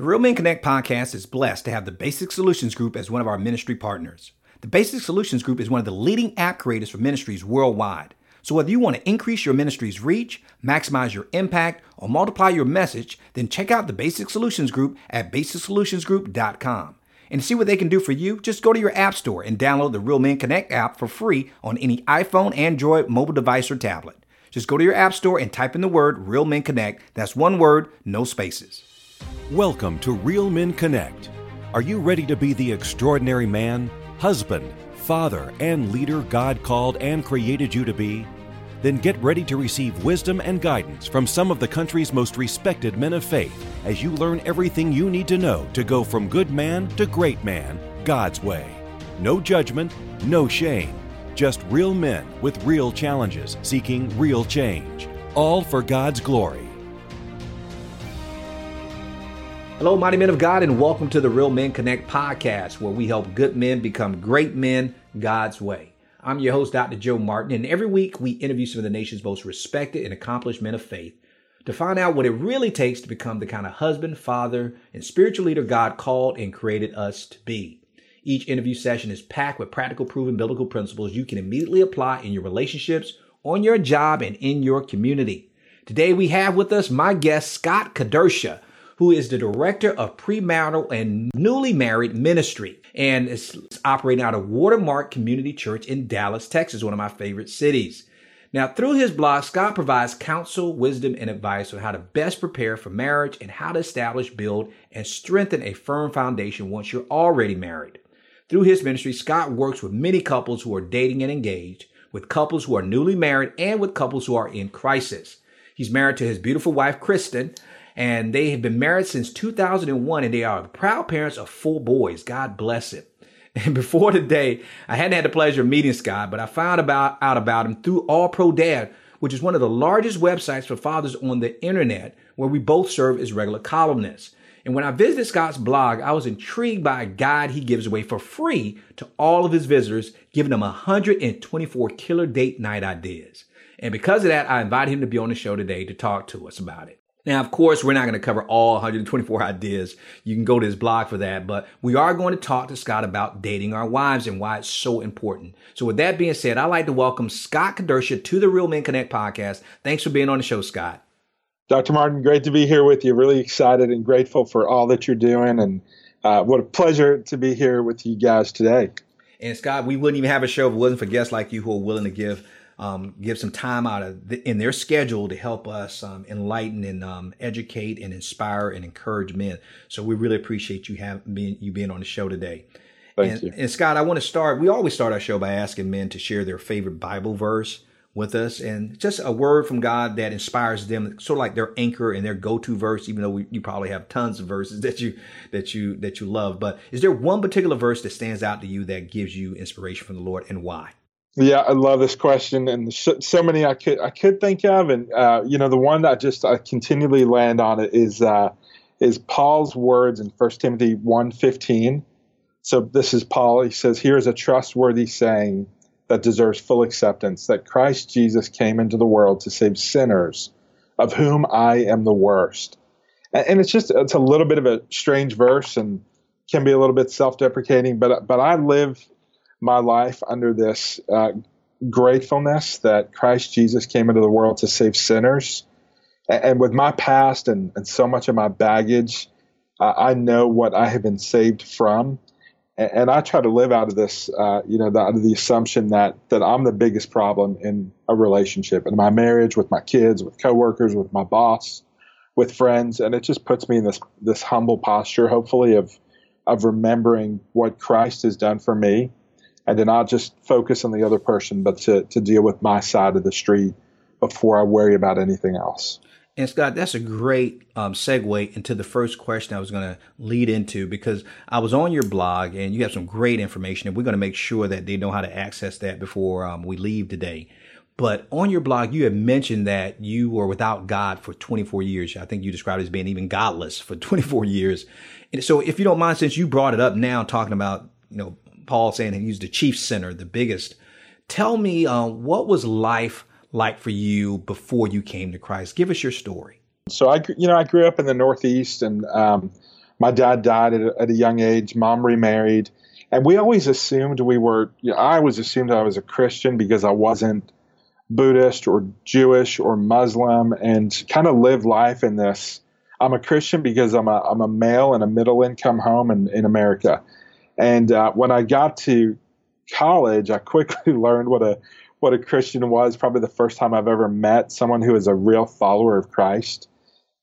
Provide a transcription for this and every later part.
The Real Men Connect podcast is blessed to have the Basic Solutions Group as one of our ministry partners. The Basic Solutions Group is one of the leading app creators for ministries worldwide. So whether you want to increase your ministry's reach, maximize your impact, or multiply your message, then check out the Basic Solutions Group at basicsolutionsgroup.com. And to see what they can do for you, just go to your app store and download the Real Men Connect app for free on any iPhone, Android, mobile device, or tablet. Just go to your app store and type in the word Real Men Connect. That's one word, no spaces. Welcome to Real Men Connect. Are you ready to be the extraordinary man, husband, father, and leader God called and created you to be? Then get ready to receive wisdom and guidance from some of the country's most respected men of faith as you learn everything you need to know to go from good man to great man God's way. No judgment, no shame. Just real men with real challenges seeking real change. All for God's glory. Hello, mighty men of God, and welcome to the Real Men Connect podcast, where we help good men become great men God's way. I'm your host, Dr. Joe Martin, and every week we interview some of the nation's most respected and accomplished men of faith to find out what it really takes to become the kind of husband, father, and spiritual leader God called and created us to be. Each interview session is packed with practical, proven biblical principles you can immediately apply in your relationships, on your job, and in your community. Today we have with us my guest, Scott Kedersha who is the director of premarital and newly married ministry and is operating out of Watermark Community Church in Dallas, Texas, one of my favorite cities. Now, through his blog, Scott provides counsel, wisdom, and advice on how to best prepare for marriage and how to establish, build, and strengthen a firm foundation once you're already married. Through his ministry, Scott works with many couples who are dating and engaged, with couples who are newly married, and with couples who are in crisis. He's married to his beautiful wife, Kristen, and they have been married since 2001 and they are proud parents of four boys. God bless him. And before today, I hadn't had the pleasure of meeting Scott, but I found about, out about him through All Pro Dad, which is one of the largest websites for fathers on the internet, where we both serve as regular columnists. And when I visited Scott's blog, I was intrigued by a guide he gives away for free to all of his visitors, giving them 124 killer date night ideas. And because of that, I invited him to be on the show today to talk to us about it. Now, of course, we're not going to cover all 124 ideas. You can go to his blog for that, but we are going to talk to Scott about dating our wives and why it's so important. So with that being said, I'd like to welcome Scott Kedersha to the Real Men Connect podcast. Thanks for being on the show, Scott. Dr. Martin, great to be here with you. Really excited and grateful for all that you're doing. And uh, what a pleasure to be here with you guys today. And Scott, we wouldn't even have a show if it wasn't for guests like you who are willing to give um, give some time out of the, in their schedule to help us um, enlighten and um, educate and inspire and encourage men. So we really appreciate you having being, you being on the show today. Thank and, you. And Scott, I want to start. We always start our show by asking men to share their favorite Bible verse with us and just a word from God that inspires them, sort of like their anchor and their go-to verse. Even though we, you probably have tons of verses that you that you that you love, but is there one particular verse that stands out to you that gives you inspiration from the Lord and why? Yeah, I love this question, and so many I could I could think of, and uh, you know the one that I just I continually land on it is uh, is Paul's words in 1 Timothy 1.15. So this is Paul. He says, "Here is a trustworthy saying that deserves full acceptance: that Christ Jesus came into the world to save sinners, of whom I am the worst." And, and it's just it's a little bit of a strange verse and can be a little bit self-deprecating, but but I live my life under this uh, gratefulness that Christ Jesus came into the world to save sinners. And, and with my past and, and so much of my baggage, uh, I know what I have been saved from. And, and I try to live out of this, uh, you know, the, out of the assumption that, that I'm the biggest problem in a relationship, in my marriage, with my kids, with coworkers, with my boss, with friends. And it just puts me in this, this humble posture, hopefully, of, of remembering what Christ has done for me and to not just focus on the other person, but to, to deal with my side of the street before I worry about anything else. And Scott, that's a great um, segue into the first question I was going to lead into because I was on your blog and you have some great information, and we're going to make sure that they know how to access that before um, we leave today. But on your blog, you have mentioned that you were without God for 24 years. I think you described it as being even godless for 24 years. And so, if you don't mind, since you brought it up now, talking about you know Paul saying he used the chief sinner, the biggest. Tell me, uh, what was life like for you before you came to Christ? Give us your story. So I, you know, I grew up in the Northeast, and um, my dad died at a, at a young age. Mom remarried, and we always assumed we were. You know, I always assumed I was a Christian because I wasn't Buddhist or Jewish or Muslim, and kind of lived life in this. I'm a Christian because I'm a I'm a male in a middle income home in, in America, and uh, when I got to college, I quickly learned what a what a Christian was. Probably the first time I've ever met someone who is a real follower of Christ.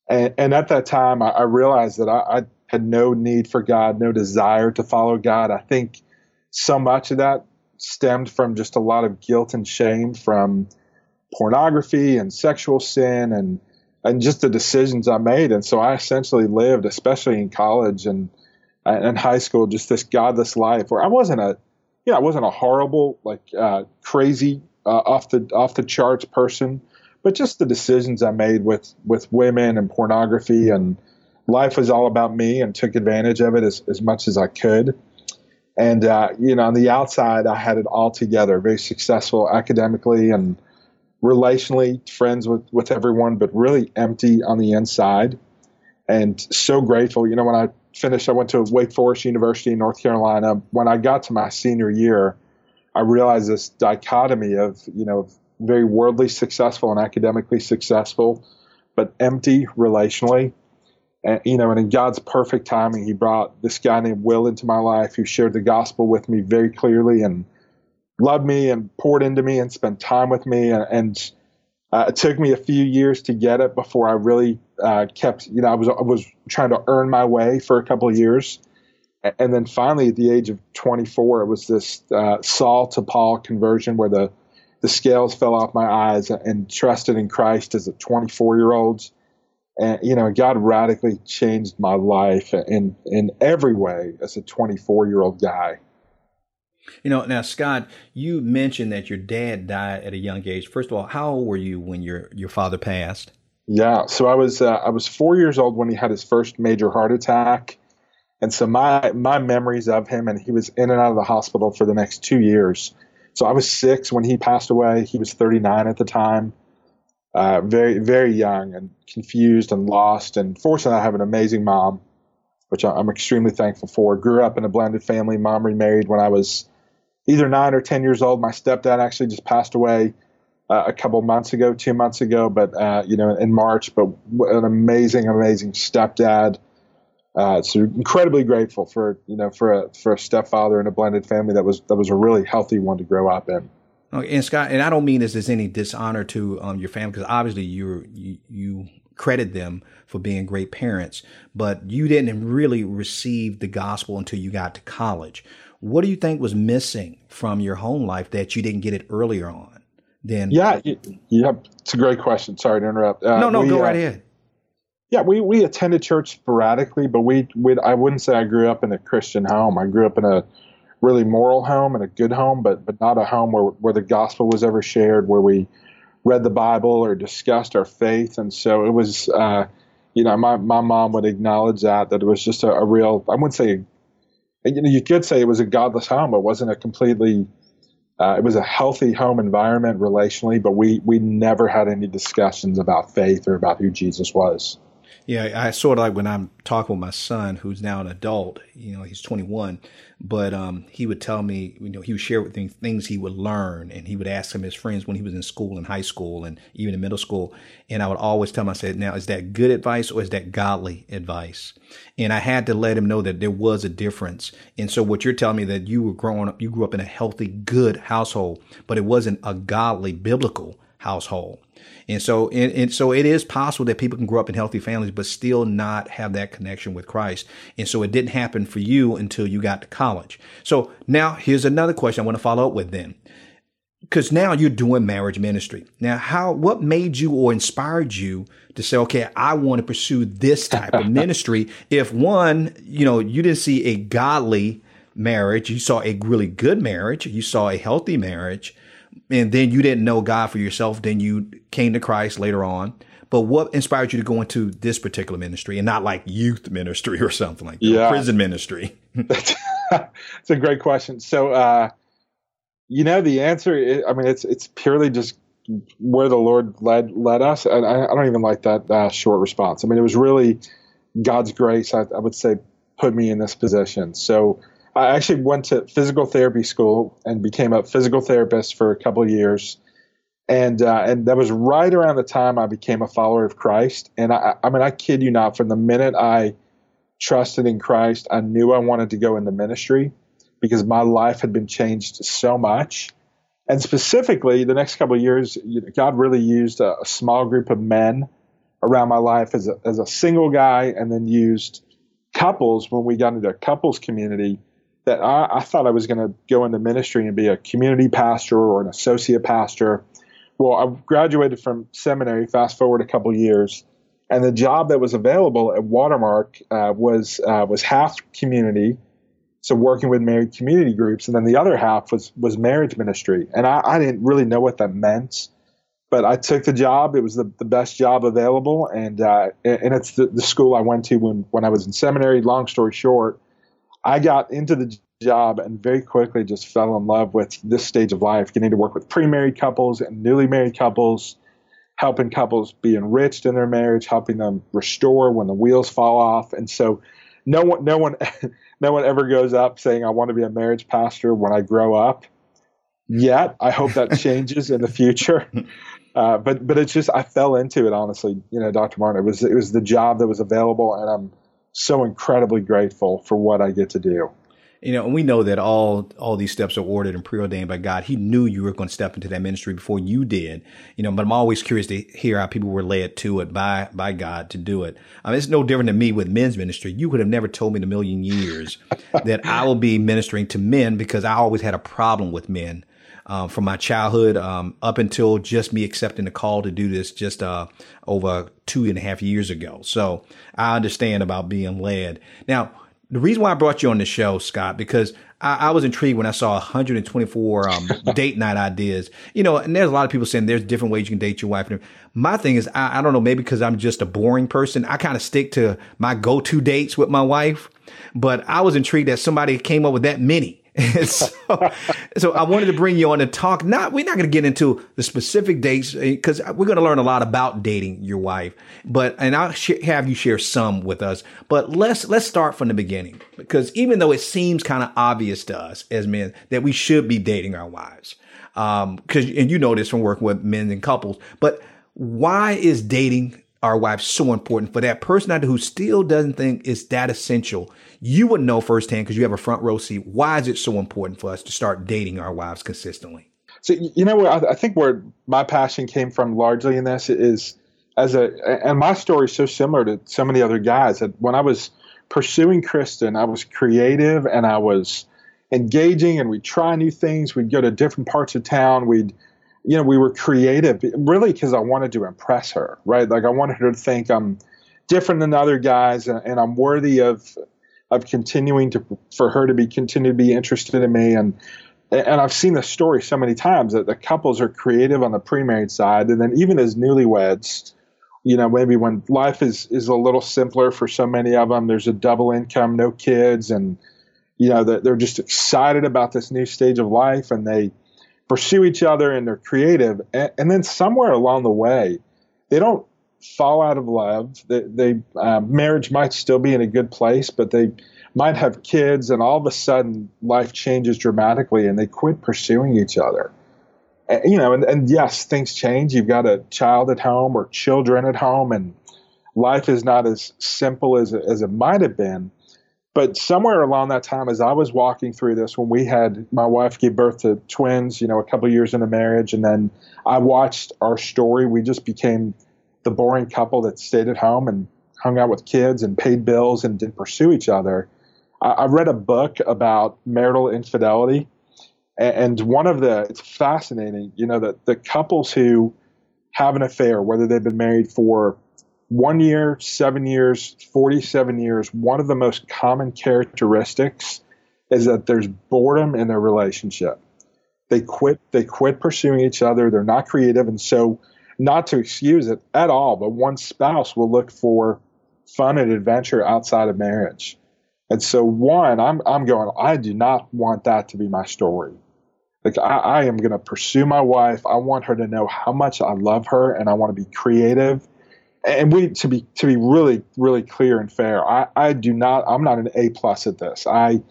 And, and at that time, I, I realized that I, I, had no need for God, no desire to follow God. I think so much of that stemmed from just a lot of guilt and shame from pornography and sexual sin and and just the decisions I made. And so I essentially lived, especially in college and and high school, just this godless life where I wasn't a yeah, I wasn't a horrible, like uh, crazy, uh, off the off the charts person, but just the decisions I made with with women and pornography and life was all about me and took advantage of it as, as much as I could. And uh, you know, on the outside, I had it all together, very successful academically and relationally, friends with with everyone, but really empty on the inside. And so grateful. You know, when I finished, I went to Wake Forest University in North Carolina. When I got to my senior year, I realized this dichotomy of, you know, very worldly successful and academically successful, but empty relationally. And, you know, and in God's perfect timing, He brought this guy named Will into my life who shared the gospel with me very clearly and loved me and poured into me and spent time with me. And, and uh, it took me a few years to get it before I really uh, kept, you know, I was I was trying to earn my way for a couple of years, and then finally at the age of 24, it was this uh, Saul to Paul conversion where the the scales fell off my eyes and trusted in Christ as a 24 year old, and you know, God radically changed my life in in every way as a 24 year old guy. You know, now Scott, you mentioned that your dad died at a young age. First of all, how old were you when your your father passed? Yeah, so I was uh, I was four years old when he had his first major heart attack, and so my my memories of him, and he was in and out of the hospital for the next two years. So I was six when he passed away. He was 39 at the time, uh, very very young and confused and lost. And fortunately, I have an amazing mom, which I'm extremely thankful for. Grew up in a blended family. Mom remarried when I was either nine or 10 years old. My stepdad actually just passed away uh, a couple months ago, two months ago, but, uh, you know, in March, but an amazing, amazing stepdad. Uh, so incredibly grateful for, you know, for a, for a stepfather and a blended family that was, that was a really healthy one to grow up in. Okay, and Scott, and I don't mean this as any dishonor to um, your family because obviously you you credit them for being great parents, but you didn't really receive the gospel until you got to college. What do you think was missing from your home life that you didn't get it earlier on? Then yeah, yeah, it's a great question. Sorry to interrupt. Uh, no, no, we, go right uh, ahead. Yeah, we, we attended church sporadically, but we we I wouldn't say I grew up in a Christian home. I grew up in a really moral home and a good home, but but not a home where where the gospel was ever shared, where we read the Bible or discussed our faith. And so it was, uh, you know, my my mom would acknowledge that that it was just a, a real I wouldn't say you know, you could say it was a godless home. But it wasn't a completely, uh, it was a healthy home environment relationally, but we, we never had any discussions about faith or about who Jesus was. Yeah, I sort of like when I'm talking with my son, who's now an adult. You know, he's 21, but um, he would tell me, you know, he would share with me things he would learn, and he would ask some of his friends when he was in school, in high school, and even in middle school. And I would always tell him, I said, "Now, is that good advice or is that godly advice?" And I had to let him know that there was a difference. And so, what you're telling me that you were growing up, you grew up in a healthy, good household, but it wasn't a godly, biblical household. And so, and, and, so it is possible that people can grow up in healthy families, but still not have that connection with Christ. And so it didn't happen for you until you got to college. So now here's another question I want to follow up with then. Because now you're doing marriage ministry. Now, how, what made you or inspired you to say, okay, I want to pursue this type of ministry? If one, you know, you didn't see a godly marriage, you saw a really good marriage, you saw a healthy marriage, and then you didn't know God for yourself, then you came to Christ later on. But what inspired you to go into this particular ministry and not like youth ministry or something like that, yeah. prison ministry? That's a great question. So, uh, you know, the answer, is, I mean, it's, it's purely just where the Lord led, led us. And I, I don't even like that uh, short response. I mean, it was really God's grace. I, I would say put me in this position. So I actually went to physical therapy school and became a physical therapist for a couple years. And uh, and that was right around the time I became a follower of Christ. And I, I mean, I kid you not, from the minute I trusted in Christ, I knew I wanted to go into ministry because my life had been changed so much. And specifically, the next couple of years, God really used a, a small group of men around my life as a, as a single guy, and then used couples when we got into a couples community that I, I thought I was going to go into ministry and be a community pastor or an associate pastor. Well, I graduated from seminary, fast forward a couple years, and the job that was available at Watermark uh, was uh, was half community, so working with married community groups, and then the other half was was marriage ministry. And I, I didn't really know what that meant but I took the job. It was the, the best job available, and uh, and it's the, the school I went to when when I was in seminary. Long story short, I got into the job and very quickly just fell in love with this stage of life, getting to work with pre-married couples and newly married couples, helping couples be enriched in their marriage, helping them restore when the wheels fall off, and so. No one, no one, no one ever goes up saying, "I want to be a marriage pastor when I grow up." Yet, I hope that changes in the future. Uh, but but it's just I fell into it honestly. You know, Dr. Martin, it was it was the job that was available, and I'm so incredibly grateful for what I get to do. You know, and we know that all all these steps are ordered and preordained by God. He knew you were going to step into that ministry before you did. You know, but I'm always curious to hear how people were led to it by by God to do it. I mean, it's no different than me with men's ministry. You would have never told me in a million years that I will be ministering to men because I always had a problem with men um, from my childhood um, up until just me accepting the call to do this just uh, over two and a half years ago. So I understand about being led. Now, the reason why I brought you on the show, Scott, because I, I was intrigued when I saw 124 um, date night ideas. You know, and there's a lot of people saying there's different ways you can date your wife. My thing is, I, I don't know, maybe because I'm just a boring person, I kind of stick to my go-to dates with my wife. But I was intrigued that somebody came up with that many. so, so I wanted to bring you on to talk. Not we're not going to get into the specific dates because we're going to learn a lot about dating your wife. But and I'll sh- have you share some with us. But let's let's start from the beginning because even though it seems kind of obvious to us as men that we should be dating our wives, because um, and you know this from working with men and couples. But why is dating our wives so important for that person out there who still doesn't think it's that essential you would know firsthand because you have a front row seat. Why is it so important for us to start dating our wives consistently? So you know, I think where my passion came from largely in this is as a, and my story is so similar to so many other guys that when I was pursuing Kristen, I was creative and I was engaging, and we'd try new things. We'd go to different parts of town. We'd you know, we were creative really because I wanted to impress her, right? Like I wanted her to think I'm different than other guys and, and I'm worthy of of continuing to for her to be continue to be interested in me and and I've seen this story so many times that the couples are creative on the pre-married side and then even as newlyweds you know maybe when life is is a little simpler for so many of them there's a double income no kids and you know they're just excited about this new stage of life and they pursue each other and they're creative and, and then somewhere along the way they don't fall out of love. They, they uh, marriage might still be in a good place, but they might have kids, and all of a sudden life changes dramatically, and they quit pursuing each other. And, you know, and, and yes, things change. You've got a child at home or children at home, and life is not as simple as as it might have been. But somewhere along that time, as I was walking through this, when we had my wife give birth to twins, you know, a couple years into marriage, and then I watched our story, we just became the boring couple that stayed at home and hung out with kids and paid bills and didn't pursue each other. I, I read a book about marital infidelity, and, and one of the it's fascinating. You know that the couples who have an affair, whether they've been married for one year, seven years, 47 years, one of the most common characteristics is that there's boredom in their relationship. They quit, they quit pursuing each other. They're not creative. And so not to excuse it at all, but one spouse will look for fun and adventure outside of marriage. And so, one, I'm, I'm going, I do not want that to be my story. Like, I, I am going to pursue my wife. I want her to know how much I love her and I want to be creative. And we to be to be really really clear and fair i i do not i'm not an a plus at this. I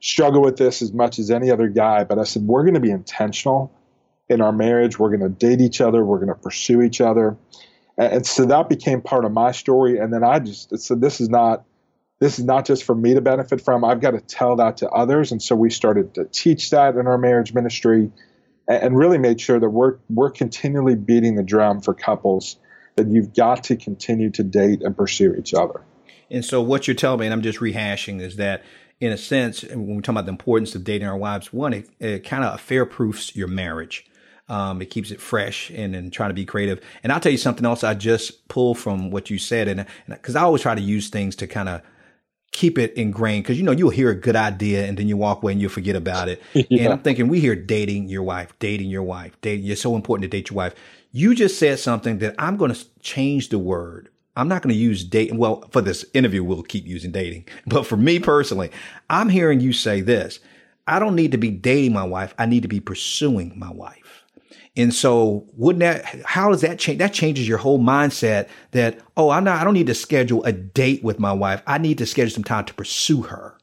struggle with this as much as any other guy but i said we're going to be intentional in our marriage. We're going to date each other. We're going to pursue each other. And, and, so that became part of my story. And then i just said this is not this is not just for me to benefit from. I've got to tell that to others. And so we started to teach that in our marriage ministry and, and really made sure that we're we're continually beating the drum for couples that you've got to continue to date and pursue each other. And so, what you're telling me, and I'm just rehashing, is that in a sense, when we talk about the importance of dating our wives, one, it, it kind of fair proofs your marriage. Um, it keeps it fresh and, and trying to be creative. And I'll tell you something else I just pull from what you said. And because I always try to use things to kind of keep it ingrained because you know you'll hear a good idea and then you walk away and you'll forget about it. yeah. And I'm thinking we hear dating your wife, dating your wife, dating. It's so important to date your wife. You just said something that I'm going to change the word. I'm not going to use dating. Well, for this interview, we'll keep using dating. But for me personally, I'm hearing you say this. I don't need to be dating my wife. I need to be pursuing my wife. And so wouldn't that, how does that change? That changes your whole mindset that, oh, I'm not, I don't need to schedule a date with my wife. I need to schedule some time to pursue her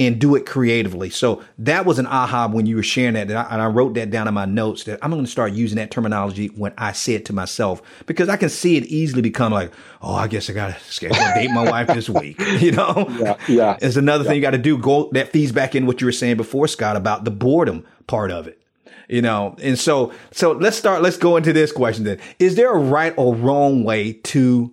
and do it creatively. So that was an aha when you were sharing that. And I, and I wrote that down in my notes that I'm going to start using that terminology when I say it to myself because I can see it easily become like, oh, I guess I got to date my wife this week. You know? Yeah. Yeah. It's another yeah. thing you got to do. Go, that feeds back in what you were saying before, Scott, about the boredom part of it you know and so so let's start let's go into this question then is there a right or wrong way to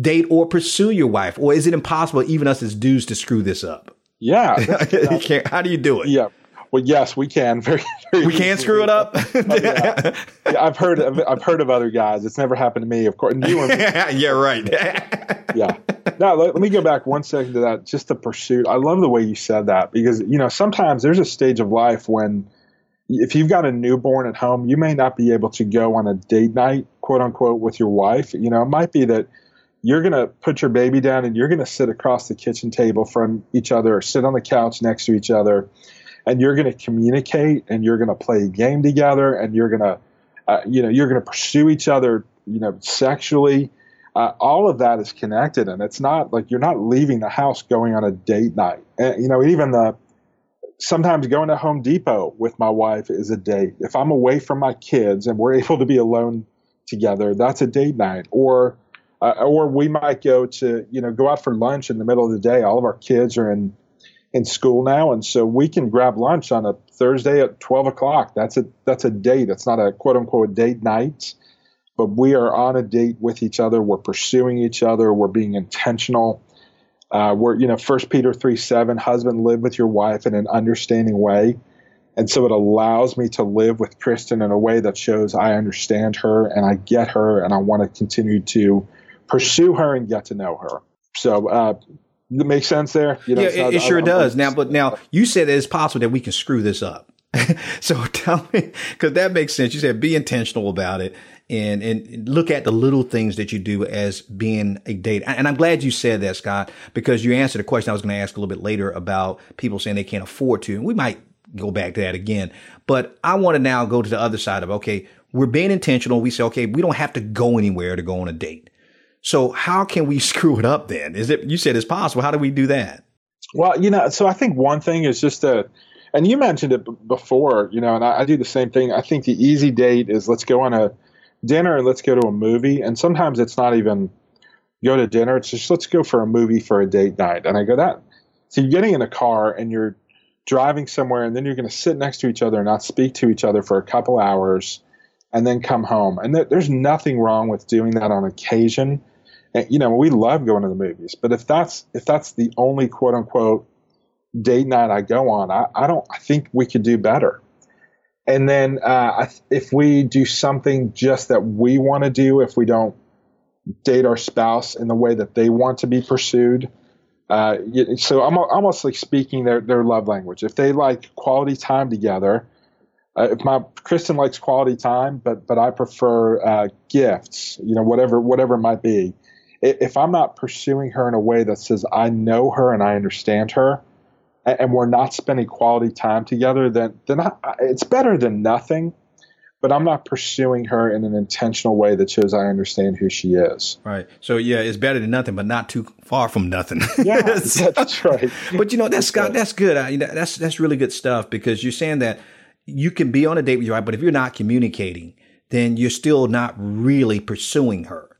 date or pursue your wife or is it impossible even us as dudes to screw this up yeah. How do you do it? Yeah. Well, yes, we can. Very, very we can screw it up. oh, yeah. yeah. I've heard. Of, I've heard of other guys. It's never happened to me. Of course, you yeah, right. yeah. Now let, let, me go back one second to that. Just the pursuit. I love the way you said that because you know sometimes there's a stage of life when if you've got a newborn at home, you may not be able to go on a date night, quote unquote, with your wife. You know, it might be that you're going to put your baby down and you're going to sit across the kitchen table from each other or sit on the couch next to each other. And you're going to communicate and you're going to play a game together and you're going to uh, you know you're going to pursue each other you know sexually. Uh, all of that is connected and it's not like you're not leaving the house going on a date night. And, you know even the sometimes going to home depot with my wife is a date. If i'm away from my kids and we're able to be alone together that's a date night. Or uh, or we might go to you know go out for lunch in the middle of the day. All of our kids are in in school now, and so we can grab lunch on a Thursday at twelve o'clock. That's a that's a date. It's not a quote unquote date night, but we are on a date with each other. We're pursuing each other. We're being intentional. Uh, we're you know First Peter three seven, husband live with your wife in an understanding way. And so it allows me to live with Kristen in a way that shows I understand her and I get her and I want to continue to pursue her and get to know her. So, uh, it makes sense there. You know, yeah, it, it sure does. Now, but now you said it's possible that we can screw this up. so tell me, because that makes sense. You said be intentional about it and and look at the little things that you do as being a date. And I'm glad you said that, Scott, because you answered a question I was going to ask a little bit later about people saying they can't afford to. And we might go back to that again. But I want to now go to the other side of okay, we're being intentional. We say, okay, we don't have to go anywhere to go on a date. So how can we screw it up then? Is it, you said it's possible. How do we do that? Well, you know, so I think one thing is just to, and you mentioned it b- before, you know, and I, I do the same thing. I think the easy date is let's go on a dinner and let's go to a movie. And sometimes it's not even go to dinner. It's just let's go for a movie for a date night. And I go that. So you're getting in a car and you're driving somewhere and then you're going to sit next to each other and not speak to each other for a couple hours and then come home. And th- there's nothing wrong with doing that on occasion. And, you know, we love going to the movies, but if that's if that's the only quote unquote date night I go on, I, I don't. I think we could do better. And then uh, if we do something just that we want to do, if we don't date our spouse in the way that they want to be pursued, uh, so I'm almost like speaking their their love language. If they like quality time together, uh, if my Kristen likes quality time, but but I prefer uh, gifts, you know, whatever whatever it might be. If I'm not pursuing her in a way that says I know her and I understand her, and, we're not spending quality time together, then then I, it's better than nothing. but I'm not pursuing her in an intentional way that shows I understand who she is. Right. So yeah, it's better than nothing, but not too far from nothing. Yeah, that's right. but you know, that's Scott, that's good. I, that's that's really good stuff because you're saying that you can be on a date with your wife, but if you're not communicating, then you're still not really pursuing her.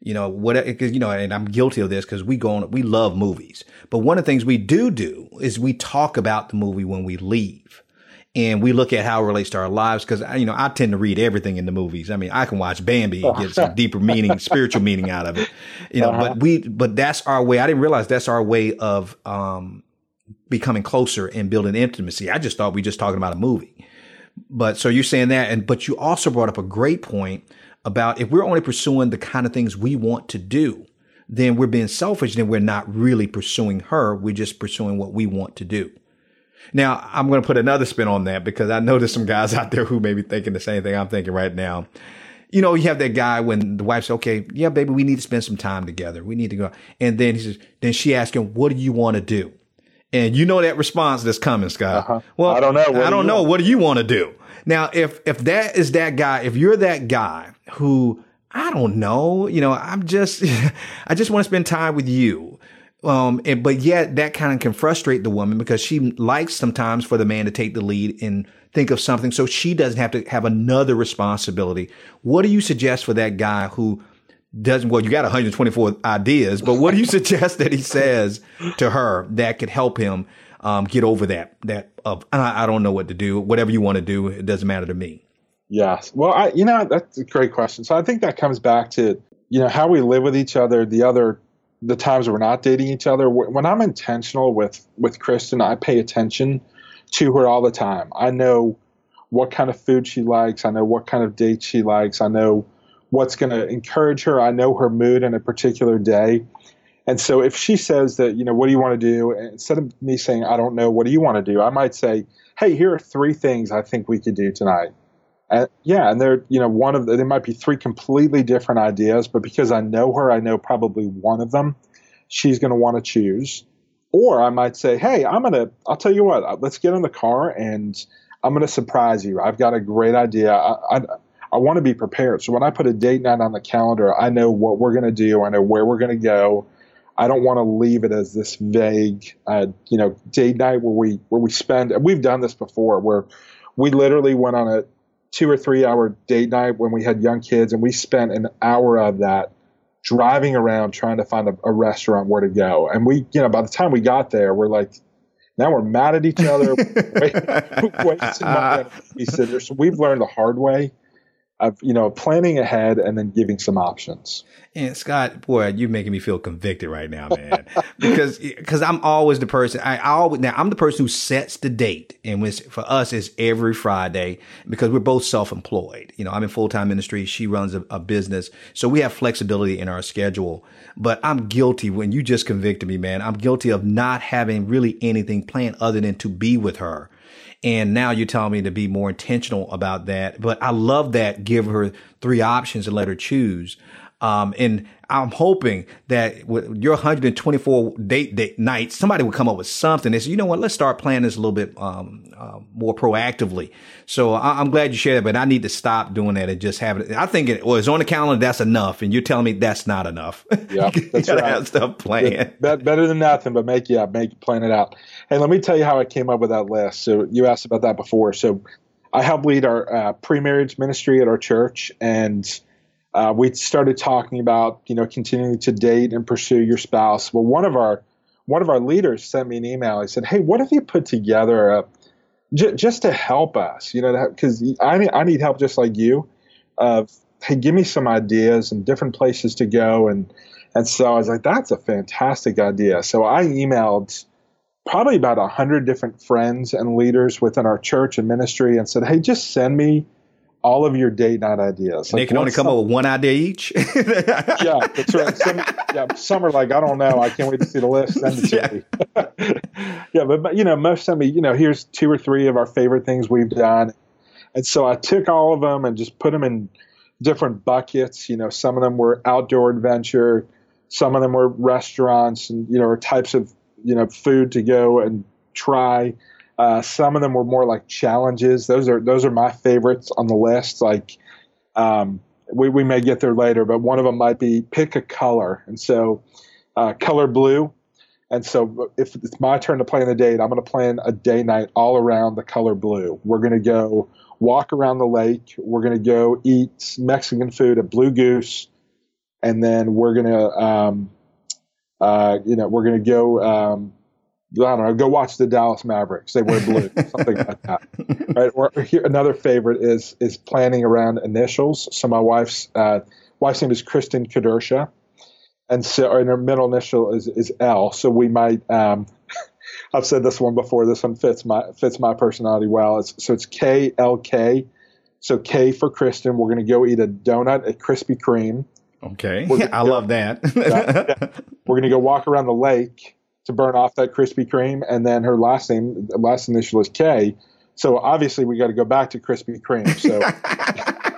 You know, what, cause, you know, and I'm guilty of this because we go on, we love movies, but one of the things we do do is we talk about the movie when we leave and we look at how it relates to our lives because you know I tend to read everything in the movies. I mean, I can watch Bambi and get some deeper meaning, spiritual meaning out of it. You know, uh-huh. but we but that's our way. I didn't realize that's our way of um, becoming closer and building intimacy. I just thought we just talking about a movie. But so you're saying that, and but you also brought up a great point about if we're only pursuing the kind of things we want to do, then we're being selfish. Then we're not really pursuing her. We're just pursuing what we want to do. Now, I'm going to put another spin on that because I know there's some guys out there who may be thinking the same thing I'm thinking right now. You know, you have that guy when the wife says, okay, yeah, baby, we need to spend some time together. We need to go. And then he says, then she asks him, what do you want to do? And you know that response that's coming, Scott. Uh-huh. Well, I don't know. What I don't know. Want? What do you want to do? Now, if, if that is that guy, if you're that guy who, I don't know, you know, I'm just, I just want to spend time with you. Um, and, but yet that kind of can frustrate the woman because she likes sometimes for the man to take the lead and think of something so she doesn't have to have another responsibility. What do you suggest for that guy who doesn't, well, you got 124 ideas, but what do you suggest that he says to her that could help him, um, get over that, that of, I, I don't know what to do. Whatever you want to do, it doesn't matter to me. Yes. Well, I, you know, that's a great question. So I think that comes back to, you know, how we live with each other, the other the times we're not dating each other when i'm intentional with with kristen i pay attention to her all the time i know what kind of food she likes i know what kind of date she likes i know what's going to encourage her i know her mood in a particular day and so if she says that you know what do you want to do instead of me saying i don't know what do you want to do i might say hey here are three things i think we could do tonight and yeah, and there, you know, one of the, there might be three completely different ideas, but because I know her, I know probably one of them she's going to want to choose. Or I might say, hey, I'm going to, I'll tell you what, uh, let's get in the car and I'm going to surprise you. I've got a great idea. I, I, I want to be prepared. So when I put a date night on the calendar, I know what we're going to do. I know where we're going to go. I don't want to leave it as this vague, uh, you know, date night where we where we spend. And we've done this before, where we literally went on a two or three hour date night when we had young kids, and we spent an hour of that driving around trying to find a, a, restaurant where to go. And we, you know, by the time we got there, we're like, now we're mad at each other, wasting money on So we've learned the hard way of you know planning ahead and then giving some options. And Scott, boy, you're making me feel convicted right now, man. because because I'm always the person. I, I, always now I'm the person who sets the date, and when for us it's every Friday because we're both self-employed. You know, I'm in full-time ministry. She runs a, a business, so we have flexibility in our schedule. But I'm guilty when you just convicted me, man. I'm guilty of not having really anything planned other than to be with her and now you're telling me to be more intentional about that. But I love that. Give her three options and let her choose. Um, and I'm hoping that with your 124 date, date nights, somebody would come up with something. They say, you know what, let's start planning this a little bit um, uh, more proactively. So I, am glad you shared that, but I need to stop doing that and just have it. I think it was on the calendar. That's enough, and you're telling me that's not enough. Yeah, that's right. Have stuff planned. Yeah, better than nothing, but make yeah, make plan it out. And let me tell you how I came up with that list. So you asked about that before. So I help lead our uh, pre-marriage ministry at our church, and uh, we started talking about you know continuing to date and pursue your spouse. Well, one of our one of our leaders sent me an email. He said, "Hey, what if you put together a j- just to help us? You know, because I need I need help just like you. Of hey, give me some ideas and different places to go and." And so I was like, that's a fantastic idea. So I emailed probably about a hundred different friends and leaders within our church and ministry and said, Hey, just send me all of your date night ideas. Like, they can only come up with one idea each. yeah, that's right. Some, yeah, some are like, I don't know. I can't wait to see the list. Send it to yeah. me. yeah, but, but, you know, most of me, you know, here's two or three of our favorite things we've done. And so I took all of them and just put them in different buckets. You know, some of them were outdoor adventure, some of them were restaurants and, you know, or types of, you know, food to go and try Uh, some of them were more like challenges. Those are those are my favorites on the list. Like um, we we may get there later, but one of them might be pick a color, and so uh, color blue. And so if it's my turn to plan the date, I'm going to plan a day night all around the color blue. We're going to go walk around the lake. We're going to go eat Mexican food at Blue Goose, and then we're going to, um, uh, you know, we're going to go. Um, I don't know. Go watch the Dallas Mavericks. They wear blue, something like that. Right. Or here, another favorite is is planning around initials. So my wife's uh, wife's name is Kristen Kedersha, and so and her middle initial is is L. So we might. Um, I've said this one before. This one fits my fits my personality well. It's, so it's K L K. So K for Kristen. We're going to go eat a donut at Krispy Kreme. Okay, I go, love that. yeah, we're going to go walk around the lake to burn off that Krispy Kreme, and then her last name, last initial is K. So obviously we got to go back to Krispy Kreme. So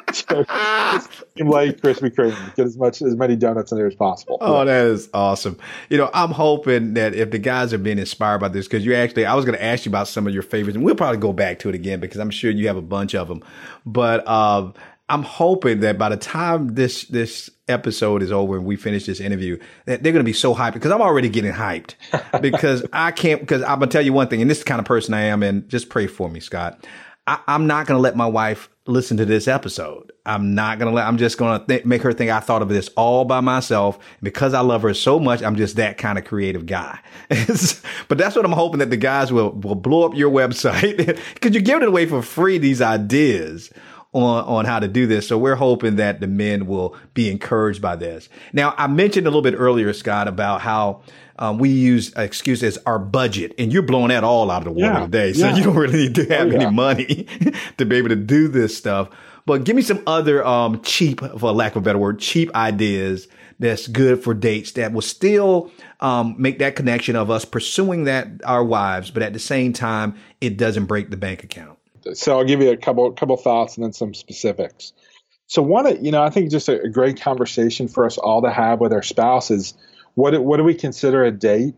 like Krispy Kreme. Get as much as many donuts in there as possible. Oh, that is awesome. You know, I'm hoping that if the guys are being inspired by this, because you actually, I was going to ask you about some of your favorites, and we'll probably go back to it again because I'm sure you have a bunch of them. But uh, I'm hoping that by the time this this episode is over and we finish this interview, that they're going to be so hyped because I'm already getting hyped because I can't. Because I'm gonna tell you one thing, and this is the kind of person I am, and just pray for me, Scott. I, am not going to let my wife listen to this episode. I'm not going to let, I'm just going to th- make her think I thought of this all by myself. Because I love her so much, I'm just that kind of creative guy. but that's what I'm hoping that the guys will, will blow up your website because you're giving it away for free, these ideas on, on how to do this. So we're hoping that the men will be encouraged by this. Now, I mentioned a little bit earlier, Scott, about how um, we use excuse as our budget, and you're blowing that all out of the water yeah, today. So yeah. you don't really need to have oh, yeah. any money to be able to do this stuff. But give me some other um, cheap, for lack of a better word, cheap ideas that's good for dates that will still um, make that connection of us pursuing that our wives, but at the same time, it doesn't break the bank account so I'll give you a couple couple thoughts and then some specifics. So one, you know, I think just a, a great conversation for us all to have with our spouses. What what do we consider a date?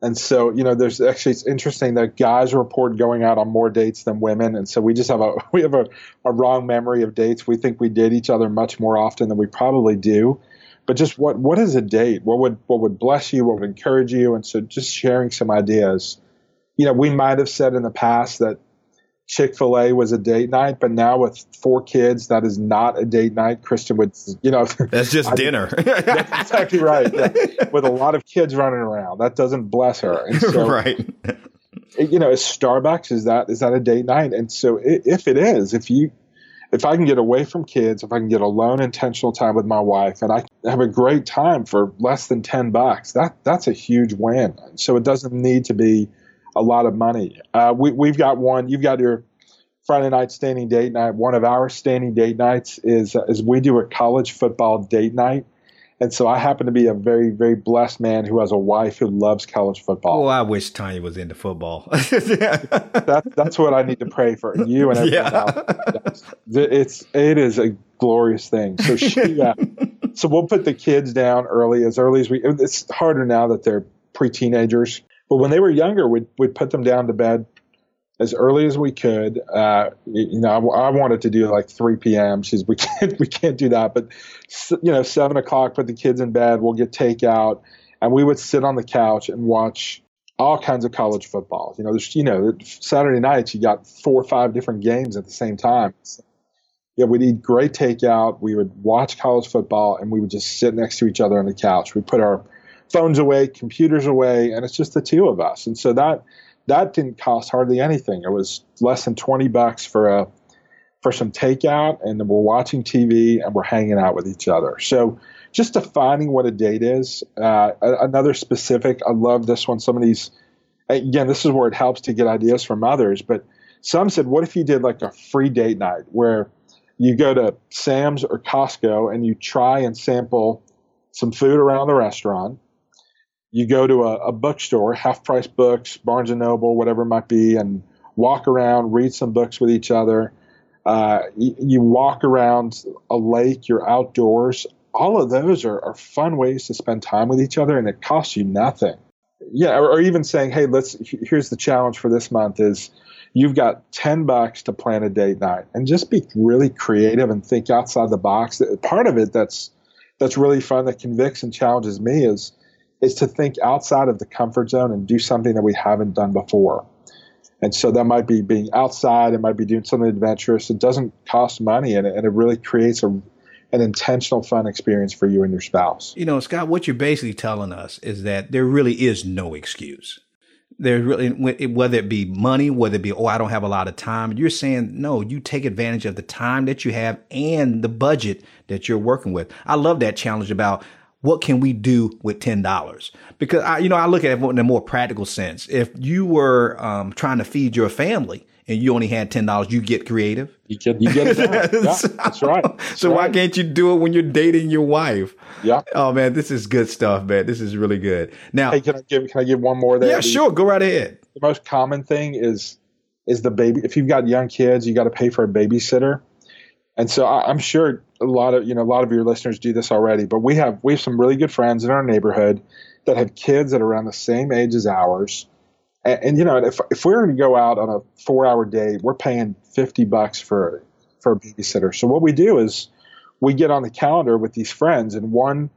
And so, you know, there's actually it's interesting that guys report going out on more dates than women, and so we just have a we have a, a wrong memory of dates. We think we date each other much more often than we probably do. But just what what is a date? What would what would bless you? What would encourage you? And so, just sharing some ideas. You know, we might have said in the past that Chick fil A was a date night, but now with four kids, that is not a date night. Kristen would, you know, that's just I, dinner. that's exactly right. Yeah. With a lot of kids running around, that doesn't bless her. And so, right. You know, is Starbucks is that is that a date night? And so, if it is, if you, if I can get away from kids, if I can get alone intentional time with my wife, and I have a great time for less than ten bucks, that that's a huge win. So it doesn't need to be a lot of money. Uh, we, we've got one. You've got your Friday night standing date night. One of our standing date nights is uh, is we do a college football date night. And so I happen to be a very, very blessed man who has a wife who loves college football. Well, I wish Tanya was into football. that, that's what I need to pray for you and everyone yeah. else. It's it is a glorious thing. So she, uh, so we'll put the kids down early, as early as we. It's harder now that they're pre-teenagers but when they were younger, we'd, we'd put them down to bed as early as we could. Uh, you know, I, I, wanted to do like 3 p.m. She's we can't we can't do that, but you know, seven o'clock, put the kids in bed. We'll get takeout, and we would sit on the couch and watch all kinds of college football. You know, there's you know Saturday nights you got four or five different games at the same time. So, yeah, we'd eat great takeout. We would watch college football, and we would just sit next to each other on the couch. We put our phones away, computers away, and it's just the two of us. And so that that didn't cost hardly anything. It was less than twenty bucks for a for some takeout, and then we're watching TV and we're hanging out with each other. So just defining what a date is. Uh, another specific. I love this one. Some of these. Again, this is where it helps to get ideas from others. But some said, what if you did like a free date night where you go to Sam's or Costco and you try and sample some food around the restaurant you go to a, a bookstore, half price books, Barnes and Noble, whatever it might be, and walk around, read some books with each other. Uh, you, you, walk around a lake, you're outdoors. All of those are, are, fun ways to spend time with each other, and it costs you nothing. yeah, or, or even saying, hey, let's here's the challenge for this month is you've got 10 bucks to plan a date night and just be really creative and think outside the box part of it that's that's really fun that convicts and challenges me is is to think outside of the comfort zone and do something that we haven't done before and so that might be being outside it might be doing something adventurous it doesn't cost money and it, and it really creates a an intentional fun experience for you and your spouse you know scott what you're basically telling us is that there really is no excuse there's really whether it be money, whether it be oh I don't have a lot of time. You're saying no, you take advantage of the time that you have and the budget that you're working with. I love that challenge about what can we do with ten dollars? Because I, you know, I look at it in a more practical sense. If you were um, trying to feed your family and you only had ten dollars, you get creative. You get you get it. yeah, that's right. That's so right. why can't you do it when you're dating your wife? Yeah. Oh man, this is good stuff, man. This is really good. Now, hey, can I give can I give one more there? Yeah, sure. Go right ahead. The most common thing is is the baby. If you've got young kids, you got to pay for a babysitter. And so I, I'm sure a lot of you know a lot of your listeners do this already, but we have we have some really good friends in our neighborhood that have kids that are around the same age as ours and, and, you know, if if we're going to go out on a four hour day, we're paying fifty bucks for for a babysitter. So what we do is we get on the calendar with these friends, and one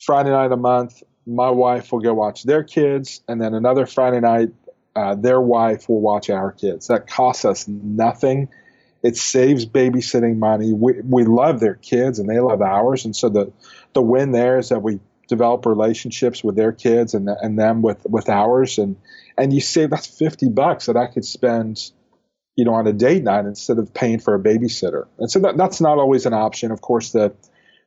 Friday night a month, my wife will go watch their kids, and then another Friday night, uh, their wife will watch our kids. That costs us nothing. It saves babysitting money. We, we love their kids and they love ours, and so the the win there is that we develop relationships with their kids and and them with with ours, and and you save that's 50 bucks that I could spend, you know, on a date night instead of paying for a babysitter. And so that, that's not always an option. Of course, the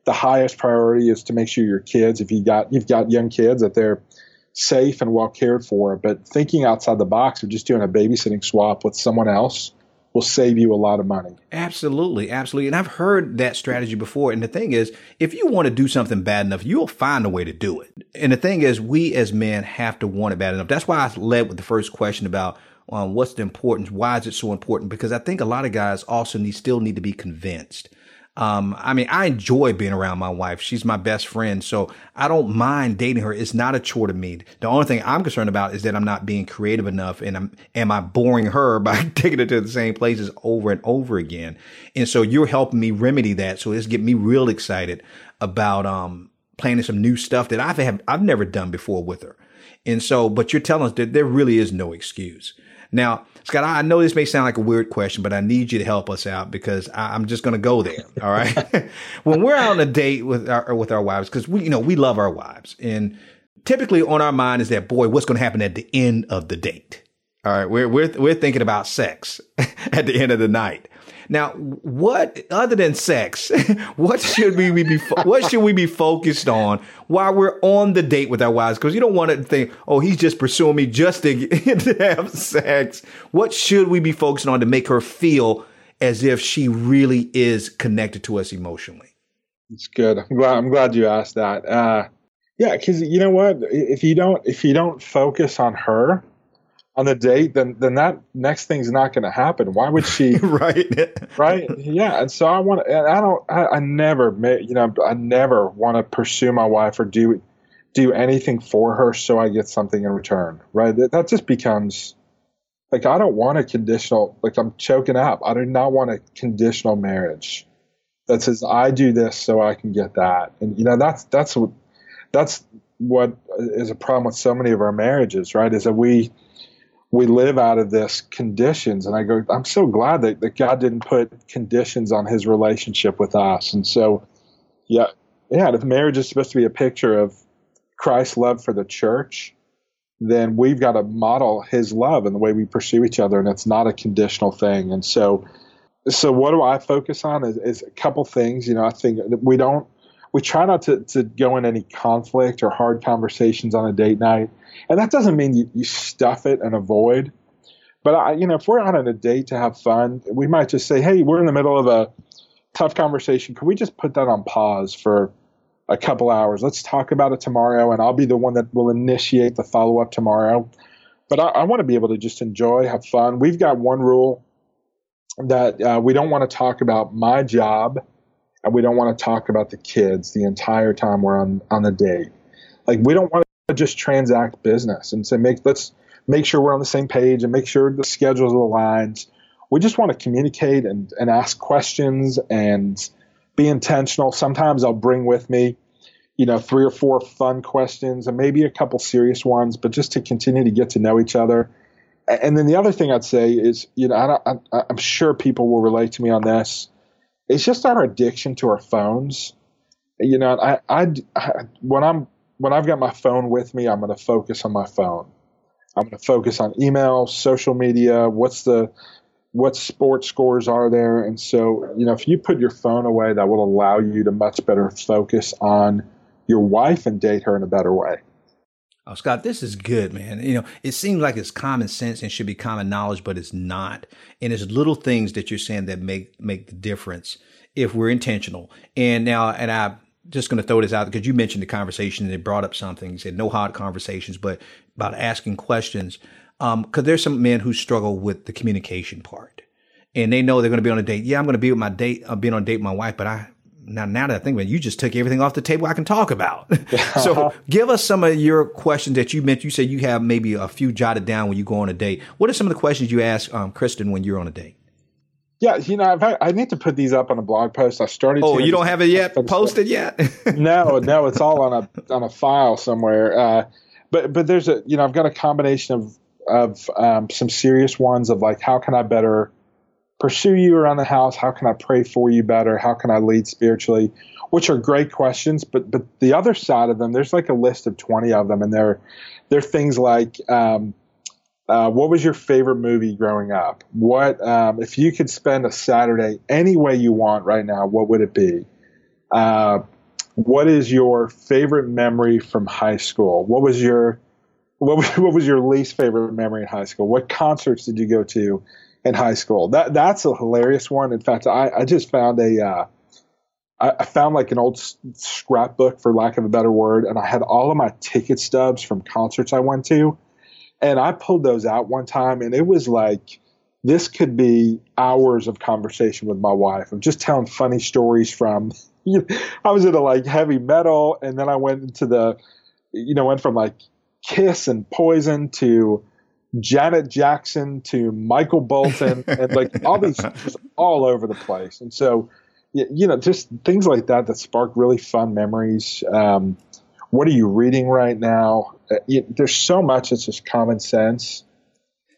the highest priority is to make sure your kids, if you got you've got young kids, that they're safe and well cared for. But thinking outside the box of just doing a babysitting swap with someone else will save you a lot of money. Absolutely, absolutely. And I've heard that strategy before. And the thing is, if you want to do something bad enough, you'll find a way to do it. And the thing is, we as men have to want it bad enough. That's why I led with the first question about um, what's the importance? Why is it so important? Because I think a lot of guys also need still need to be convinced um, I mean, I enjoy being around my wife. She's my best friend. So I don't mind dating her. It's not a chore to me. The only thing I'm concerned about is that I'm not being creative enough and I'm, am I boring her by taking her to the same places over and over again? And so you're helping me remedy that. So it's getting me real excited about, um, planning some new stuff that I've have, I've never done before with her. And so, but you're telling us that there really is no excuse. Now, Scott, I know this may sound like a weird question, but I need you to help us out because I, am just going to go there. All right. when we're out on a date with our with our wives, because we you know we love our wives, and typically on our mind is that boy, what's going to happen at the end of the date? All right, we're we're we're thinking about sex at the end of the night. Now, what other than sex, what should we be what should we be focused on while we're on the date with our wives? Because you don't want to think, oh, he's just pursuing me just to, to have sex. What should we be focusing on to make her feel as if she really is connected to us emotionally? It's good. I'm glad. I'm glad you asked that. Uh, yeah, because you know what? If you don't, if you don't focus on her, on the date, then then that next thing's not going to happen. Why would she? right. right. Yeah. And so I want. And I don't. I, I never. You know. I never want to pursue my wife or do do anything for her so I get something in return. Right. That, that just becomes like I don't want a conditional. Like I'm choking up. I do not want a conditional marriage that says I do this so I can get that. And you know that's that's what that's what is a problem with so many of our marriages. Right. Is that we we live out of this conditions. And I go, I'm so glad that, that God didn't put conditions on his relationship with us. And so, yeah, yeah, if marriage is supposed to be a picture of Christ's love for the church, then we've got to model his love in the way we pursue each other. And it's not a conditional thing. And so, so what do I focus on is, is a couple things. You know, I think we don't, we try not to, to go in any conflict or hard conversations on a date night. And that doesn't mean you, you stuff it and avoid. But I, you know, if we're out on a date to have fun, we might just say, "Hey, we're in the middle of a tough conversation. Can we just put that on pause for a couple hours? Let's talk about it tomorrow, and I'll be the one that will initiate the follow up tomorrow." But I, I want to be able to just enjoy, have fun. We've got one rule that uh, we don't want to talk about my job and we don't want to talk about the kids the entire time we're on on the date. Like we don't want to just transact business and say, make let's make sure we're on the same page and make sure the schedules aligned. We just want to communicate and, and ask questions and be intentional. Sometimes I'll bring with me, you know, three or four fun questions and maybe a couple serious ones, but just to continue to get to know each other. And then the other thing I'd say is, you know, I I, I'm sure people will relate to me on this. It's just our addiction to our phones. You know, I, I, I when I'm when I've got my phone with me, I'm going to focus on my phone. I'm going to focus on email, social media. What's the what sports scores are there? And so, you know, if you put your phone away, that will allow you to much better focus on your wife and date her in a better way. Oh, Scott, this is good, man. You know, it seems like it's common sense and should be common knowledge, but it's not. And it's little things that you're saying that make make the difference if we're intentional. And now, and I'm just going to throw this out because you mentioned the conversation and it brought up something. You said no hard conversations, but about asking questions. Um, Because um, there's some men who struggle with the communication part, and they know they're going to be on a date. Yeah, I'm going to be with my date. I'm uh, being on a date with my wife, but I now now that I think about it, you just took everything off the table I can talk about. so give us some of your questions that you meant. You said you have maybe a few jotted down when you go on a date. What are some of the questions you ask um, Kristen when you're on a date? Yeah, you know, I, I need to put these up on a blog post. I started. Oh, you don't have it yet posted yet? no, no, it's all on a on a file somewhere. Uh, but but there's a you know I've got a combination of of um, some serious ones of like how can I better pursue you around the house? How can I pray for you better? How can I lead spiritually? Which are great questions, but but the other side of them, there's like a list of twenty of them, and they're they're things like. Um, uh, what was your favorite movie growing up? What um, if you could spend a Saturday any way you want right now? What would it be? Uh, what is your favorite memory from high school? What was your what was, what was your least favorite memory in high school? What concerts did you go to in high school? That that's a hilarious one. In fact, I, I just found a uh, I, I found like an old scrapbook, for lack of a better word, and I had all of my ticket stubs from concerts I went to and I pulled those out one time, and it was like this could be hours of conversation with my wife of just telling funny stories from. You know, I was into like heavy metal, and then I went into the, you know, went from like Kiss and Poison to Janet Jackson to Michael Bolton, and like all these just all over the place. And so, you know, just things like that that spark really fun memories. Um, what are you reading right now? Uh, you, there's so much that's just common sense.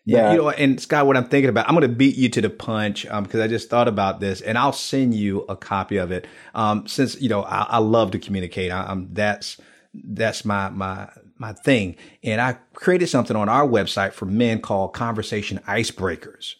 Yeah, you know, and Scott, what I'm thinking about, I'm going to beat you to the punch because um, I just thought about this, and I'll send you a copy of it. Um, since you know, I, I, love to communicate. I, am that's that's my my my thing, and I created something on our website for men called Conversation Icebreakers,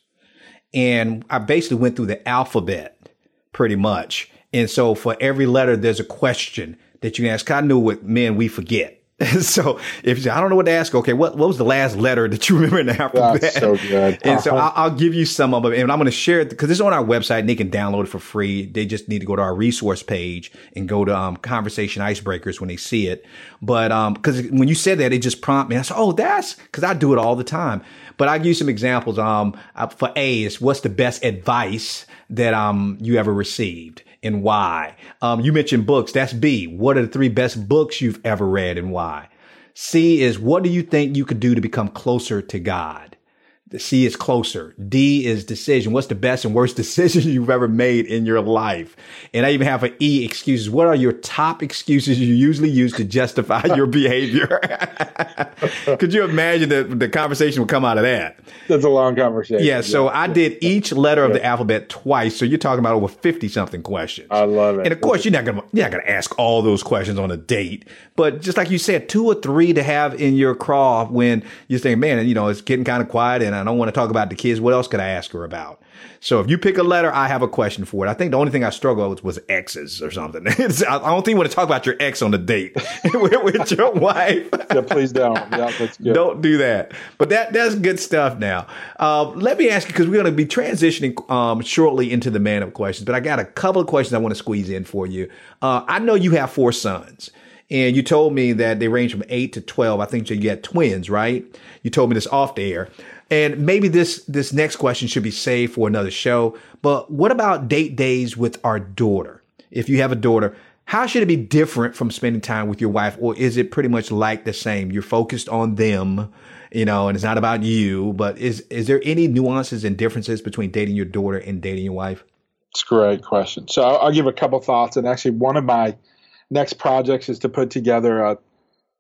and I basically went through the alphabet pretty much, and so for every letter, there's a question that you ask. I know what men we forget. so if I don't know what to ask, okay, what, what was the last letter that you remember in the alphabet? That's so good. and uh-huh. so I'll, I'll, give you some of them and I'm going to share it because it's on our website and they can download it for free. They just need to go to our resource page and go to um, conversation icebreakers when they see it. But, um, cause when you said that, it just prompted me. I said, Oh, that's cause I do it all the time. But I'll give you some examples. Um, uh, for A is what's the best advice that, um, you ever received? And why. Um, you mentioned books. That's B. What are the three best books you've ever read and why? C is what do you think you could do to become closer to God? The C is closer. D is decision. What's the best and worst decision you've ever made in your life? And I even have an E excuses. What are your top excuses you usually use to justify your behavior? Could you imagine that the conversation would come out of that? That's a long conversation. Yeah. So yeah. I did each letter of the alphabet twice. So you're talking about over 50 something questions. I love it. And of course, you're not going to, you're not going to ask all those questions on a date, but just like you said, two or three to have in your craw when you're saying, man, you know, it's getting kind of quiet and I don't want to talk about the kids. What else could I ask her about? So if you pick a letter, I have a question for it. I think the only thing I struggle with was exes or something. I don't think you want to talk about your ex on the date with, your wife. yeah, please don't. Yeah, that's good. Don't do that. But that that's good stuff. Now, uh, let me ask you because we're going to be transitioning um, shortly into the man up questions. But I got a couple of questions I want to squeeze in for you. Uh, I know you have four sons. And you told me that they range from eight to 12. I think you get twins, right? You told me this off the air. And maybe this this next question should be saved for another show. But what about date days with our daughter? If you have a daughter, how should it be different from spending time with your wife, or is it pretty much like the same? You're focused on them, you know, and it's not about you. But is is there any nuances and differences between dating your daughter and dating your wife? It's a great question. So I'll, I'll give a couple thoughts, and actually, one of my next projects is to put together a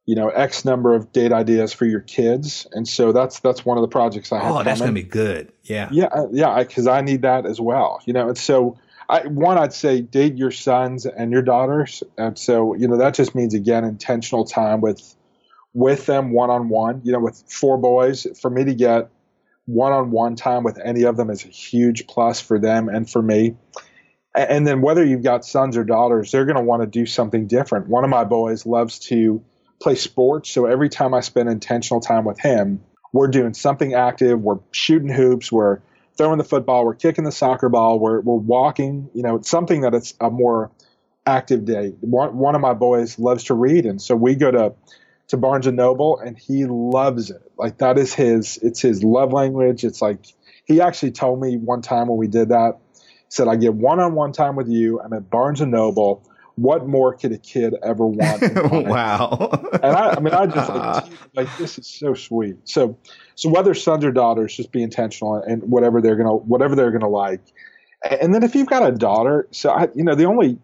you know x number of date ideas for your kids and so that's that's one of the projects i have oh that's gonna be good yeah yeah uh, yeah because I, I, need that as well you know and so I, one, I'd say date your sons and your daughters, and so you know that just means again intentional time with with them one on one. You know, with four boys, for me to get one on one time with any of them is a huge plus for them and for me. And then whether you've got sons or daughters, they're going to want to do something different. One of my boys loves to play sports, so every time I spend intentional time with him, we're doing something active. We're shooting hoops. We're throwing the football, we're kicking the soccer ball, we're, we're walking, you know, it's something that it's a more active day. One, one of my boys loves to read. And so we go to, to Barnes and Noble and he loves it. Like that is his, it's his love language. It's like, he actually told me one time when we did that, said, I get one-on-one time with you. I'm at Barnes and Noble what more could a kid ever want? wow. and I, I mean, I just like, like, this is so sweet. So, so whether sons or daughters, just be intentional and whatever they're gonna whatever they're gonna like. And then if you've got a daughter, so I, you know, the only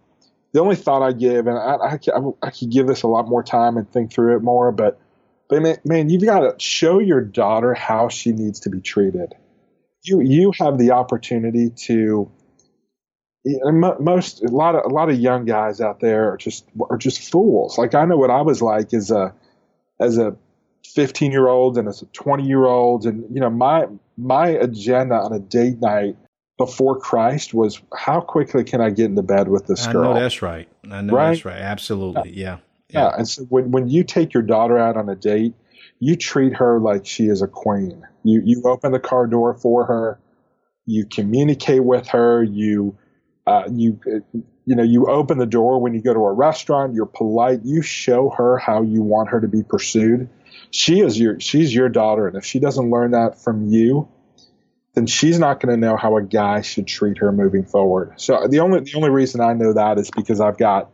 the only thought I give, and I, I, I could give this a lot more time and think through it more, but but man, man you've got to show your daughter how she needs to be treated. You you have the opportunity to most a lot of a lot of young guys out there are just are just fools. Like I know what I was like as a as a 15 year old and as a 20 year old, and you know my my agenda on a date night before Christ was how quickly can I get into bed with this girl? I know that's right. I know right? that's right. Absolutely, yeah. yeah. yeah. And so when when you take your daughter out on a date, you treat her like she is a queen. You you open the car door for her. You communicate with her. You uh, you you know you open the door when you go to a restaurant. You're polite. You show her how you want her to be pursued. She is your she's your daughter, and if she doesn't learn that from you, then she's not going to know how a guy should treat her moving forward. So the only the only reason I know that is because I've got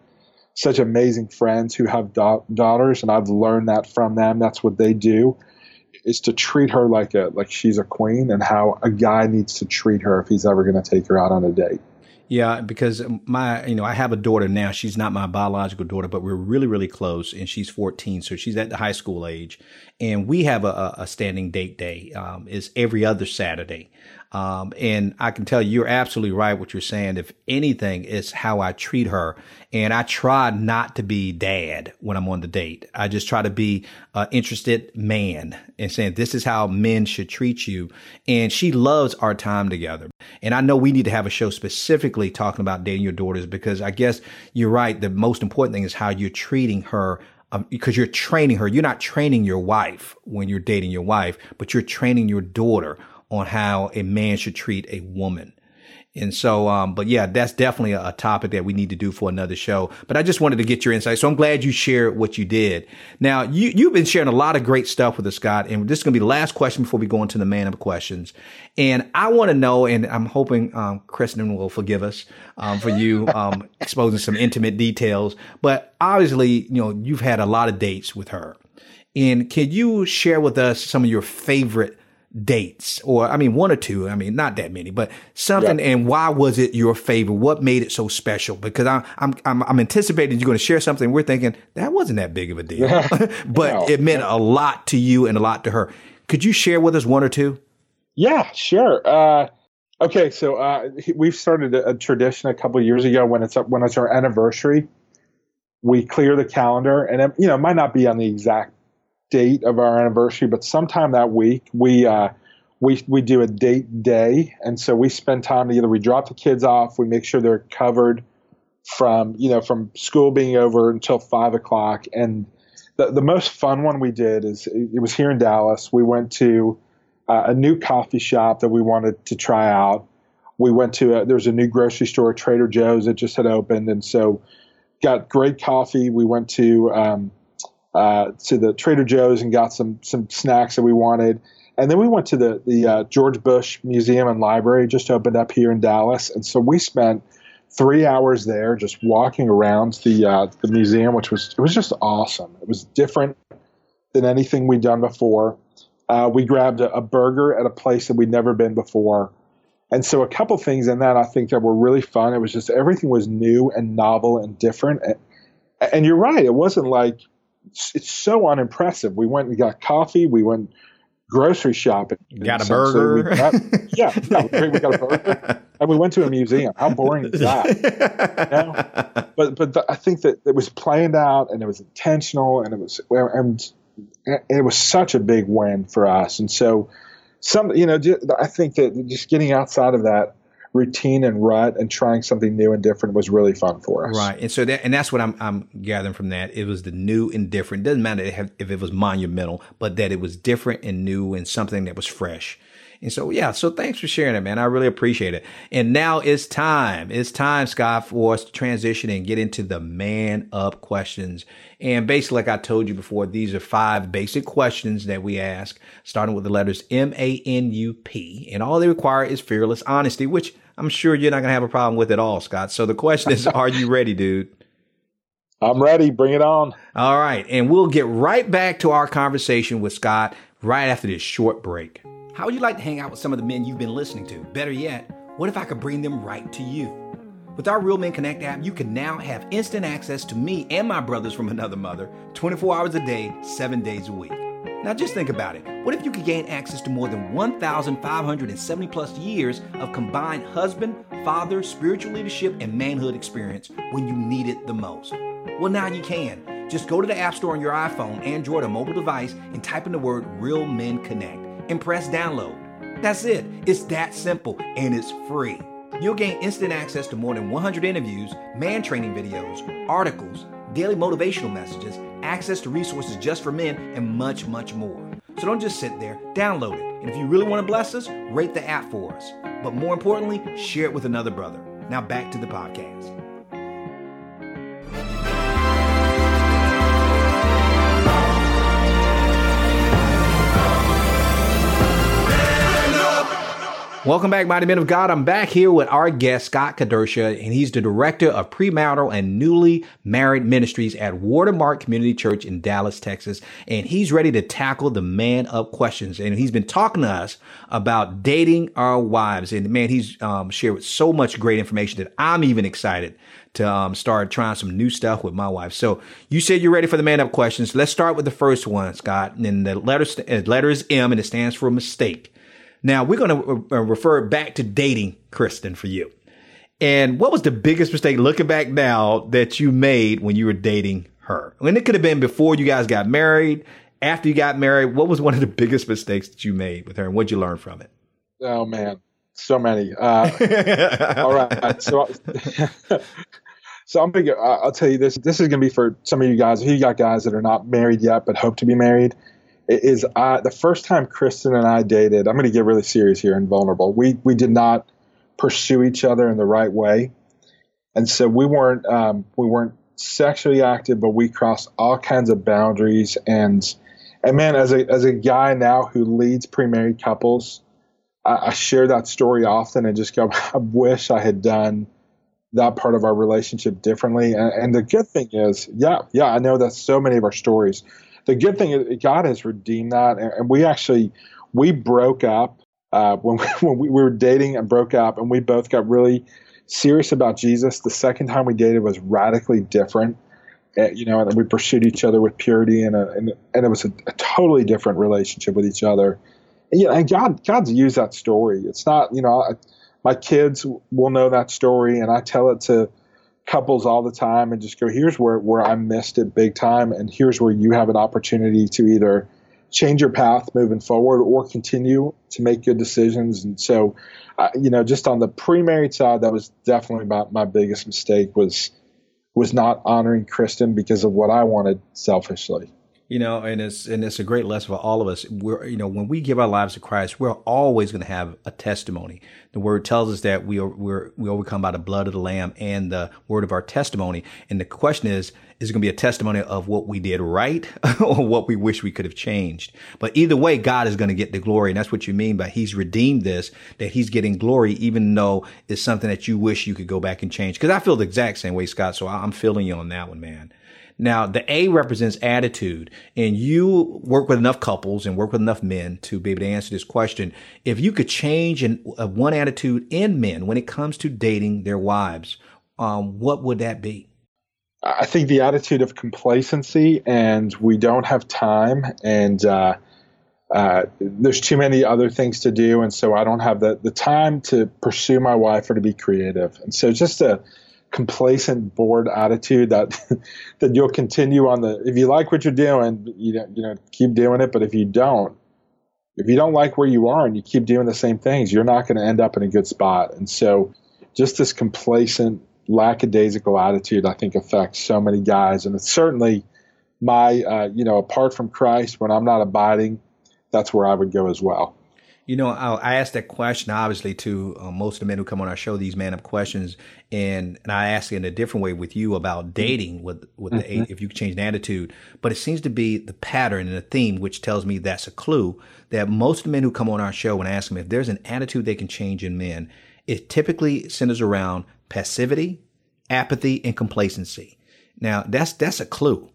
such amazing friends who have da- daughters, and I've learned that from them. That's what they do is to treat her like a like she's a queen, and how a guy needs to treat her if he's ever going to take her out on a date. Yeah, because my, you know, I have a daughter now. She's not my biological daughter, but we're really, really close, and she's 14, so she's at the high school age. And we have a, a standing date day. Um, is every other Saturday. Um, and I can tell you, you're absolutely right what you're saying. If anything, it's how I treat her. And I try not to be dad when I'm on the date. I just try to be an interested man and saying, this is how men should treat you. And she loves our time together. And I know we need to have a show specifically talking about dating your daughters because I guess you're right. The most important thing is how you're treating her um, because you're training her. You're not training your wife when you're dating your wife, but you're training your daughter on how a man should treat a woman. And so, um, but yeah, that's definitely a, a, topic that we need to do for another show. But I just wanted to get your insight. So I'm glad you shared what you did. Now, you, you've been sharing a lot of great stuff with us, Scott. And this is going to be the last question before we go into the man up questions. And I want to know, and I'm hoping, um, Kristen will forgive us, um, for you, um, exposing some intimate details. But obviously, you know, you've had a lot of dates with her. And can you share with us some of your favorite dates or I mean one or two I mean not that many but something yeah. and why was it your favorite? What made it so special? Because I, I'm I'm I'm anticipating you're going to share something. We're thinking that wasn't that big of a deal. But no. it meant a lot to you and a lot to her. Could you share with us one or two? Yeah sure. Uh, okay so uh, we've started a, a tradition a couple years ago when it's when it's our anniversary. We clear the calendar and it, you know it might not be on the exact date of our anniversary, but sometime that week we uh, we we do a date day, and so we spend time together. We drop the kids off. We make sure they're covered from you know from school being over until five o'clock. And the the most fun one we did is it was here in Dallas. We went to uh, a new coffee shop that we wanted to try out. We went to a, there's a new grocery store, Trader Joe's, that just had opened, and so got great coffee. We went to um, uh, to the Trader Joe's and got some some snacks that we wanted. And then we went to the the uh, George Bush Museum and Library, just opened up here in Dallas. And so we spent three hours there, just walking around the uh, the museum, which was it was just awesome. It was different than anything we'd done before. Uh, we grabbed a, a, burger at a place that we'd never been before. And so a couple things in that I think that were really fun. It was just everything was new and novel and different. And, and you're right, it wasn't like it's so unimpressive. We went and got coffee. We went grocery shopping. Got a burger. Got, yeah, yeah, we got a burger, and we went to a museum. How boring is that? you know? But but the, I think that it was planned out and it was intentional and it was and it was such a big win for us. And so some you know I think that just getting outside of that routine and rut and trying something new and different was really fun for us. Right. And so that, and that's what I'm, I'm gathering from that. It was the new and different. Doesn't matter if it was monumental, but that it was different and new and something that was fresh. And so, yeah, so thanks for sharing it, man. I really appreciate it. And now it's time. It's time, Scott, for us to transition and get into the man up questions. And basically, like I told you before, these are five basic questions that we ask, starting with the letters M A N U P. And all they require is fearless honesty, which I'm sure you're not going to have a problem with it all, Scott. So the question is, are you ready, dude? I'm ready. Bring it on. All right. And we'll get right back to our conversation with Scott right after this short break. How would you like to hang out with some of the men you've been listening to? Better yet, what if I could bring them right to you? With our Real Men Connect app, you can now have instant access to me and my brothers from another mother 24 hours a day, 7 days a week. Now just think about it. What if you could gain access to more than 1,570 plus years of combined husband, father, spiritual leadership, and manhood experience when you need it the most? Well, now you can. Just go to the App Store on your iPhone, Android, or mobile device and type in the word Real Men Connect and press download. That's it. It's that simple and it's free. You'll gain instant access to more than 100 interviews, man training videos, articles, daily motivational messages, access to resources just for men, and much, much more. So don't just sit there, download it. And if you really want to bless us, rate the app for us. But more importantly, share it with another brother. Now back to the podcast. Welcome back, Mighty Men of God. I'm back here with our guest, Scott Kedersha, and he's the director of premarital and newly married ministries at Watermark Community Church in Dallas, Texas. And he's ready to tackle the man up questions. And he's been talking to us about dating our wives. And man, he's um, shared so much great information that I'm even excited to um, start trying some new stuff with my wife. So you said you're ready for the man up questions. Let's start with the first one, Scott. And the letter, letter is M and it stands for mistake. Now we're going to uh, refer back to dating Kristen for you. And what was the biggest mistake looking back now that you made when you were dating her? I And it could have been before you guys got married, after you got married. What was one of the biggest mistakes that you made with her and what'd you learn from it? Oh man, so many. Uh, all right. So, so I'm gonna. I'll tell you this. This is gonna be for some of you guys. You got guys that are not married yet but hope to be married is uh, the first time Kristen and I dated. I'm going to get really serious here and vulnerable. We we did not pursue each other in the right way, and so we weren't um, we weren't sexually active, but we crossed all kinds of boundaries. And and man, as a as a guy now who leads pre-married couples, I, I share that story often and just go, I wish I had done that part of our relationship differently. And, and the good thing is, yeah, yeah, I know that so many of our stories the good thing is God has redeemed that, and we actually we broke up uh, when we, when we were dating and broke up, and we both got really serious about Jesus. The second time we dated was radically different. Uh, you know, and we pursued each other with purity, and a, and, and it was a, a, totally different relationship with each other. And, and God God's used that story. It's not you know, I, my kids will know that story, and I tell it to couples all the time and just go, here's where, where I missed it big time. And here's where you have an opportunity to either change your path moving forward or continue to make good decisions. And so, uh, you know, just on the pre-married side, that was definitely my, my biggest mistake was, was not honoring Kristen because of what I wanted selfishly. You know, and it's and it's a great lesson for all of us. We're you know when we give our lives to Christ, we're always going to have a testimony. The Word tells us that we are we're, we overcome by the blood of the Lamb and the word of our testimony. And the question is, is it going to be a testimony of what we did right or what we wish we could have changed? But either way, God is going to get the glory, and that's what you mean by He's redeemed this. That He's getting glory, even though it's something that you wish you could go back and change. Because I feel the exact same way, Scott. So I'm feeling you on that one, man. Now, the A represents attitude, and you work with enough couples and work with enough men to be able to answer this question. If you could change uh, one attitude in men when it comes to dating their wives, um, what would that be? I think the attitude of complacency, and we don't have time, and uh, uh, there's too many other things to do, and so I don't have the, the time to pursue my wife or to be creative. And so just a complacent, bored attitude that that you'll continue on the. If you like what you're doing, you know, you know, keep doing it. But if you don't, if you don't like where you are and you keep doing the same things, you're not going to end up in a good spot. And so, just this complacent, lackadaisical attitude, I think, affects so many guys. And it's certainly my, uh, you know, apart from Christ, when I'm not abiding, that's where I would go as well. You know, I, asked that question obviously to uh, most of the men who come on our show. These man up questions, and and I ask it in a different way with you about dating with with mm-hmm. the if you could change the attitude. But it seems to be the pattern and the theme, which tells me that's a clue that most of the men who come on our show and ask them if there's an attitude they can change in men, it typically centers around passivity, apathy, and complacency. Now that's that's a clue.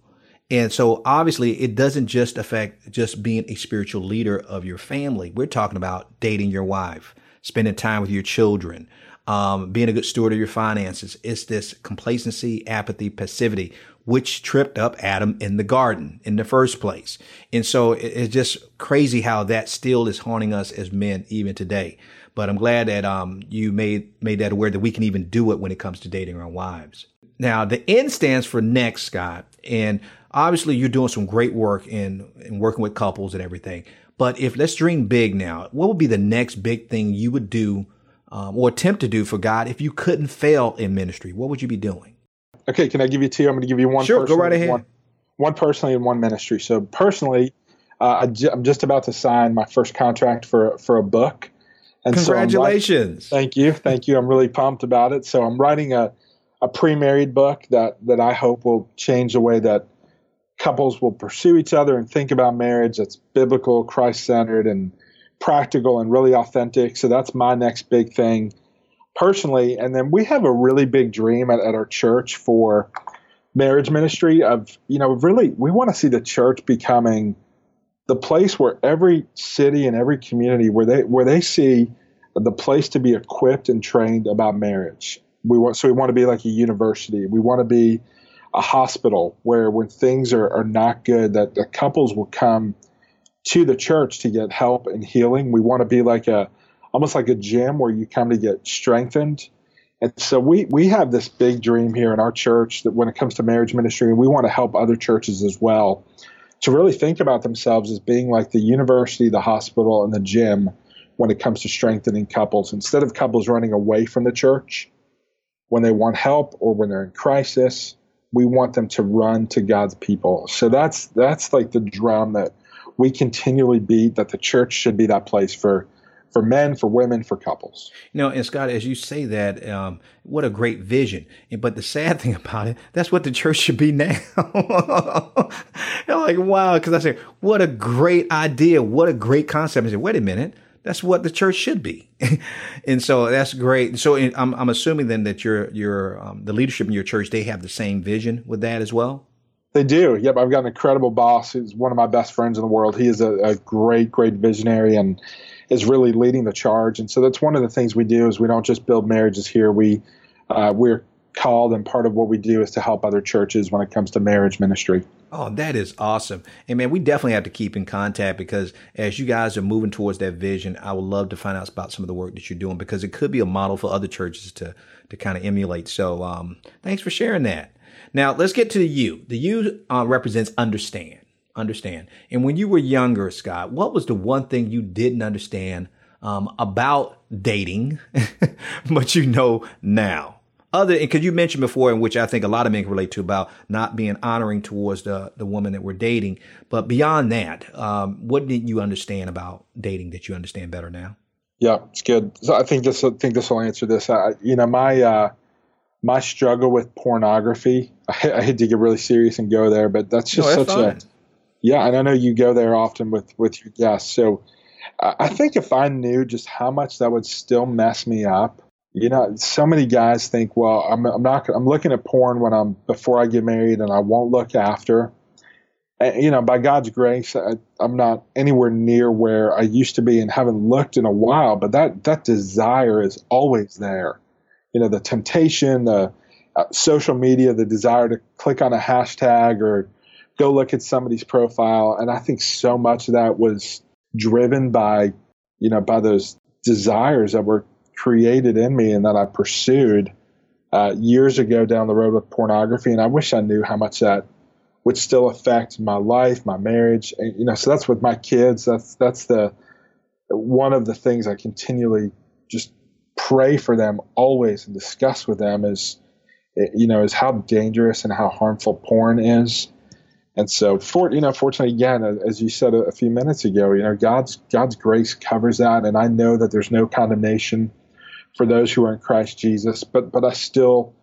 And so obviously it doesn't just affect just being a spiritual leader of your family. We're talking about dating your wife, spending time with your children, um, being a good steward of your finances. It's this complacency, apathy, passivity, which tripped up Adam in the garden in the first place. And so it's just crazy how that still is haunting us as men even today. But I'm glad that um, you made made that aware that we can even do it when it comes to dating our wives. Now the N stands for next, Scott, and obviously you're doing some great work in, in working with couples and everything. But if let's dream big now, what would be the next big thing you would do um, or attempt to do for God if you couldn't fail in ministry? What would you be doing? Okay, can I give you two? I'm going to give you one. Sure, go right ahead. One, one personally and one ministry. So personally, uh, I am just about to sign my first contract for for a book. And Congratulations! So writing, thank you, thank you. I'm really pumped about it. So I'm writing a a pre-married book that that I hope will change the way that couples will pursue each other and think about marriage that's biblical, Christ centered, and practical and really authentic. So that's my next big thing personally. And then we have a really big dream at, at our church for marriage ministry of, you know, really, we want to see the church becoming the place where every city and every community where they where they see the place to be equipped and trained about marriage. We want so we want to be like a university. We want to be a hospital where when things are, are not good, that the couples will come to the church to get help and healing. We want to be like a almost like a gym where you come to get strengthened. And so we we have this big dream here in our church that when it comes to marriage ministry, we want to help other churches as well to really think about themselves as being like the university, the hospital, and the gym when it comes to strengthening couples. Instead of couples running away from the church when they want help or when they're in crisis, we want them to run to God's people. So that's that's like the drum that we continually beat that the church should be that place for for men, for women, for couples. You know, and Scott, as you say that, um, what a great vision. But the sad thing about it, that's what the church should be now. You're like, wow, because I say, what a great idea. What a great concept. I say, wait a minute. That's what the church should be, and so that's great. So I'm I'm assuming then that your your um, the leadership in your church they have the same vision with that as well. They do. Yep, I've got an incredible boss. He's one of my best friends in the world. He is a, a great great visionary and is really leading the charge. And so that's one of the things we do is we don't just build marriages here. We uh, we're called and part of what we do is to help other churches when it comes to marriage ministry. Oh, that is awesome. And man, we definitely have to keep in contact because as you guys are moving towards that vision, I would love to find out about some of the work that you're doing because it could be a model for other churches to to kind of emulate. So, um, thanks for sharing that. Now, let's get to the U. The U uh, represents understand. Understand. And when you were younger, Scott, what was the one thing you didn't understand um, about dating, but you know now? Other because you mentioned before, in which I think a lot of men can relate to about not being honoring towards the the woman that we're dating. But beyond that, um, what did you understand about dating that you understand better now? Yeah, it's good. So I think this. I think this will answer this. I, you know, my uh, my struggle with pornography. I, I hate to get really serious and go there, but that's just no, that's such fine. a yeah. And I know you go there often with with your guests. So I think if I knew just how much that would still mess me up, you know, so many guys think, well, I'm, I'm not, I'm looking at porn when I'm before I get married, and I won't look after. And, you know, by God's grace, I, I'm not anywhere near where I used to be, and haven't looked in a while. But that that desire is always there. You know, the temptation, the uh, social media, the desire to click on a hashtag or go look at somebody's profile, and I think so much of that was driven by, you know, by those desires that were created in me and that I pursued uh, years ago down the road with pornography. And I wish I knew how much that would still affect my life, my marriage. And, you know, so that's with my kids. That's that's the one of the things I continually just pray for them always and discuss with them is, you know, is how dangerous and how harmful porn is. And so, for you know, fortunately, again, as you said a, a few minutes ago, you know, God's God's grace covers that, and I know that there's no condemnation for those who are in Christ Jesus, but but I still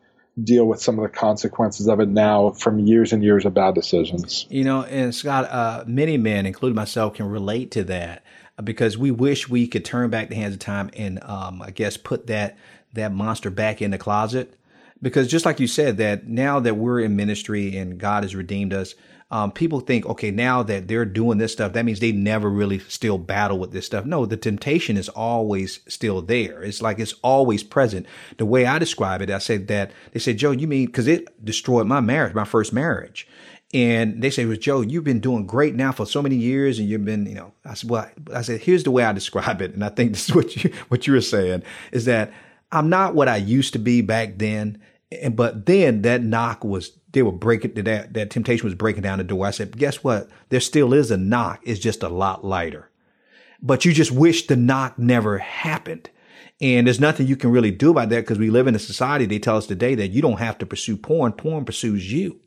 deal with some of the consequences of it now from years and years of bad decisions. You know, and Scott, uh, many men, including myself, can relate to that because we wish we could turn back the hands of time and, um, I guess, put that that monster back in the closet. Because just like you said, that now that we're in ministry and God has redeemed us, um, people think, okay, now that they're doing this stuff, that means they never really still battle with this stuff. No, the temptation is always still there. It's like it's always present. The way I describe it, I said that they said, Joe, you mean because it destroyed my marriage, my first marriage. And they say, well, Joe, you've been doing great now for so many years, and you've been, you know, I said, well, I said, here's the way I describe it, and I think this is what you what you were saying is that I'm not what I used to be back then, and but then that knock was they were breaking that that temptation was breaking down the door. I said, guess what? There still is a knock. It's just a lot lighter. But you just wish the knock never happened. And there's nothing you can really do about that because we live in a society. They tell us today that you don't have to pursue porn. Porn pursues you.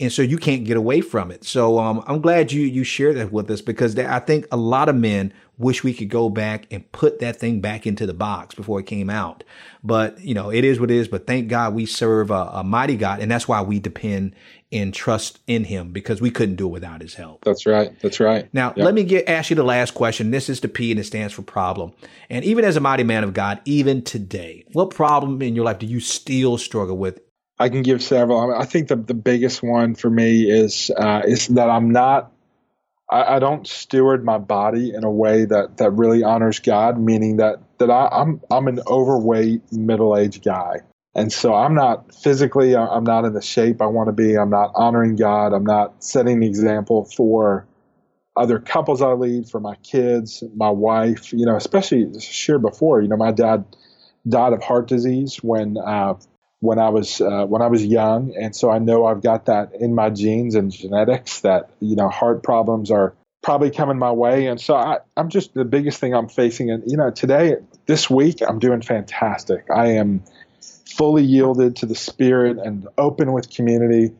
And so you can't get away from it. So um, I'm glad you you shared that with us because I think a lot of men wish we could go back and put that thing back into the box before it came out. But you know, it is what it is. But thank God we serve a, a mighty God, and that's why we depend and trust in Him because we couldn't do it without His help. That's right. That's right. Now yep. let me get ask you the last question. This is the P and it stands for problem. And even as a mighty man of God, even today, what problem in your life do you still struggle with I can give several. I think the the biggest one for me is uh, is that I'm not. I, I, don't steward my body in a way that, that really honors God, meaning that that I, I'm I'm an overweight middle aged guy, and so I'm not physically. I'm not in the shape I want to be. I'm not honoring God. I'm not setting the example for other couples I lead, for my kids, my wife. You know, especially shared before. You know, my dad died of heart disease when uh, when I was uh, when I was young, and so I know I've got that in my genes and genetics that you know heart problems are probably coming my way, and so I, I'm just the biggest thing I'm facing, and you know today this week I'm doing fantastic. I am fully yielded to the Spirit and open with community,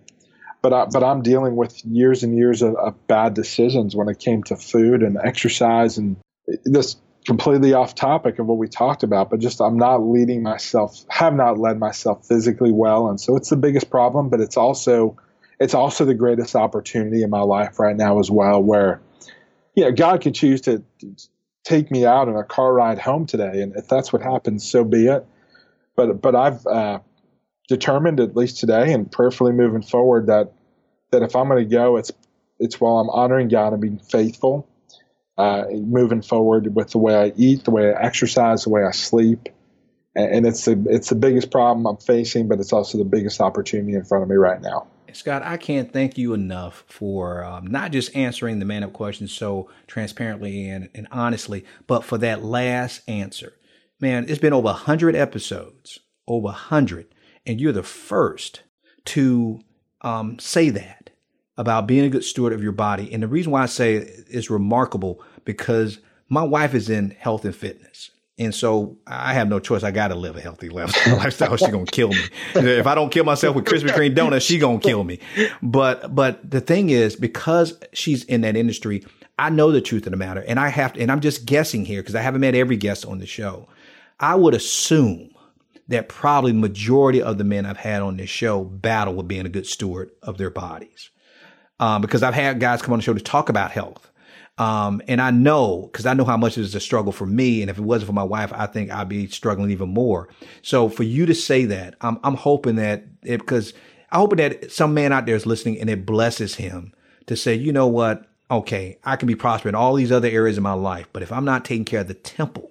but I, but I'm dealing with years and years of, of bad decisions when it came to food and exercise and this completely off topic of what we talked about, but just I'm not leading myself, have not led myself physically well, and so it's the biggest problem. But it's also, it's also the greatest opportunity in my life right now as well, where, you know, God could choose to take me out on a car ride home today, and if that's what happens, so be it. But but I've uh, determined at least today and prayerfully moving forward that that if I'm going to go, it's it's while I'm honoring God and being faithful uh, moving forward with the way I eat, the way I exercise, the way I sleep. And it's the it's the biggest problem I'm facing, but it's also the biggest opportunity in front of me right now. Scott, I can't thank you enough for um, not just answering the man up questions so transparently and, and honestly, but for that last answer. Man, it's been over 100 episodes, over 100, and you're the first to um, say that about being a good steward of your body. And the reason why I say it's remarkable because my wife is in health and fitness And so I have no choice. I got to live a healthy lifestyle. She's to kill me. If I don't kill myself with Krispy Kreme donuts, she's to kill me. But, but the thing is, because she's in that industry, I know the truth of the matter. And I have to, and I'm just guessing here because I haven't met every guest on the show. I would assume that probably the majority of the men I've had on this show battle with being a good steward of their bodies. Um, because I've had guys come on the show to talk about health. Um, and I know, because I know how much it is a struggle for me. And if it wasn't for my wife, I think I'd be struggling even more. So for you to say that, I'm, I'm hoping that it, because I hope that some man out there is listening and it blesses him to say, you know what? Okay, I can be prosperous in all these other areas of my life, but if I'm not taking care of the temple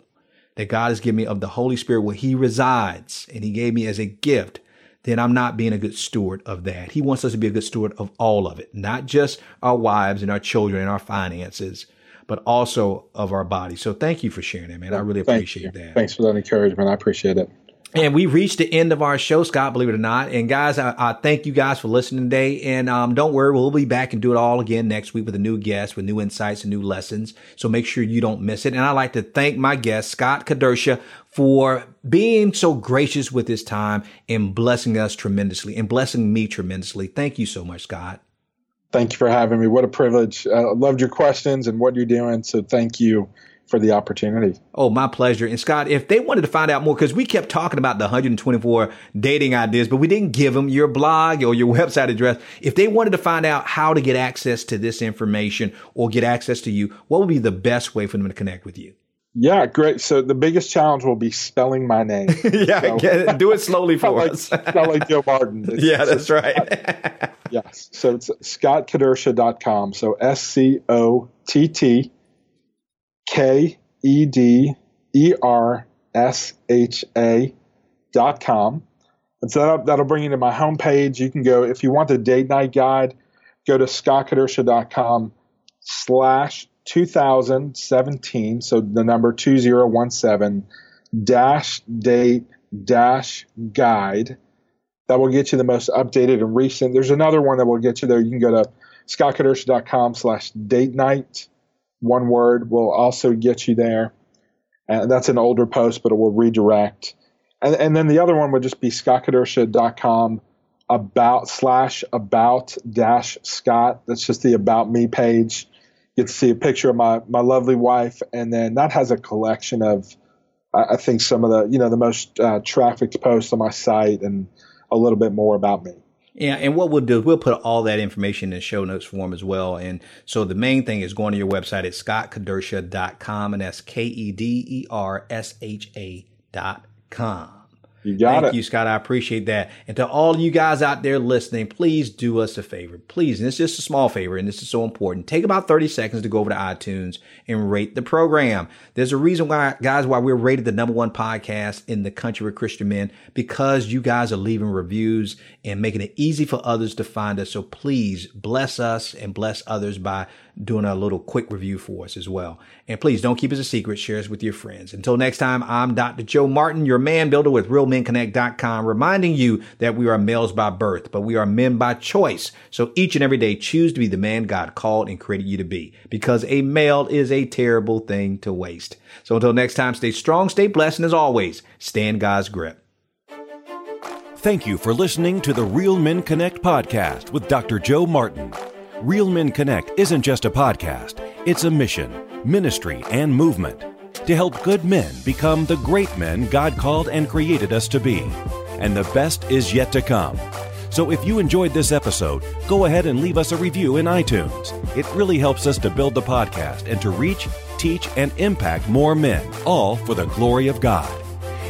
that God has given me of the Holy Spirit where he resides and he gave me as a gift, then I'm not being a good steward of that. He wants us to be a good steward of all of it, not just our wives and our children and our finances, but also of our body. So thank you for sharing that, man. I really appreciate that. Thanks for that encouragement. I appreciate it. And we reached the end of our show, Scott, believe it or not. And guys, I, I thank you guys for listening today. And um, don't worry, we'll be back and do it all again next week with a new guest, with new insights and new lessons. So make sure you don't miss it. And I'd like to thank my guest, Scott Kedersha, for being so gracious with his time and blessing us tremendously and blessing me tremendously. Thank you so much, Scott. Thank you for having me. What a privilege. I loved your questions and what you're doing. So thank you for the opportunity. Oh, my pleasure. And Scott, if they wanted to find out more, because we kept talking about the 124 dating ideas, but we didn't give them your blog or your website address. If they wanted to find out how to get access to this information or get access to you, what would be the best way for them to connect with you? Yeah, great. So the biggest challenge will be spelling my name. yeah, so, it. do it slowly for like, us. Spell like Joe Martin. It's, yeah, that's right. yes. So it's scottkedersha.com. So S C O T T K E D E R S H A dot com. And so that'll, that'll bring you to my homepage. You can go, if you want the date night guide, go to scottkedersha.com slash 2017. So the number 2017 dash date dash guide. That will get you the most updated and recent. There's another one that will get you there. You can go to scottkedersha.com slash date night one word will also get you there. And that's an older post, but it will redirect. And, and then the other one would just be scottkedersha.com about slash about dash Scott. That's just the about me page. You get to see a picture of my, my lovely wife. And then that has a collection of, I think, some of the, you know, the most uh, trafficked posts on my site and a little bit more about me. Yeah, and what we'll do is we'll put all that information in show notes form as well. And so the main thing is going to your website at scottkedersha.com and that's K E D E R S H A dot com. You got Thank it. you, Scott. I appreciate that. And to all you guys out there listening, please do us a favor. Please, and it's just a small favor, and this is so important. Take about 30 seconds to go over to iTunes and rate the program. There's a reason why, guys, why we're rated the number one podcast in the country with Christian men, because you guys are leaving reviews and making it easy for others to find us. So please bless us and bless others by doing a little quick review for us as well. And please don't keep it a secret. Share us with your friends. Until next time, I'm Dr. Joe Martin, your man builder with RealMenConnect.com, reminding you that we are males by birth, but we are men by choice. So each and every day, choose to be the man God called and created you to be, because a male is a terrible thing to waste. So until next time, stay strong, stay blessed, and as always, stay in God's grip. Thank you for listening to the Real Men Connect podcast with Dr. Joe Martin. Real Men Connect isn't just a podcast, it's a mission, ministry, and movement to help good men become the great men God called and created us to be. And the best is yet to come. So if you enjoyed this episode, go ahead and leave us a review in iTunes. It really helps us to build the podcast and to reach, teach, and impact more men, all for the glory of God.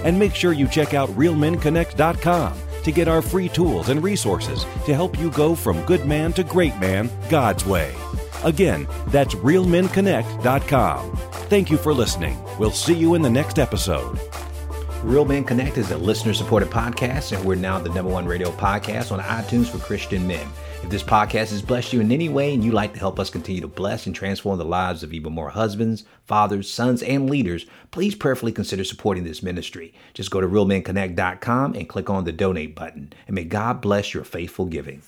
And make sure you check out realmenconnect.com to get our free tools and resources to help you go from good man to great man God's way. Again, that's realmenconnect.com. Thank you for listening. We'll see you in the next episode. Real Men Connect is a listener supported podcast, and we're now the number one radio podcast on iTunes for Christian men. If this podcast has blessed you in any way and you'd like to help us continue to bless and transform the lives of even more husbands, fathers, sons, and leaders, please prayerfully consider supporting this ministry. Just go to realmenconnect.com and click on the donate button. And may God bless your faithful giving.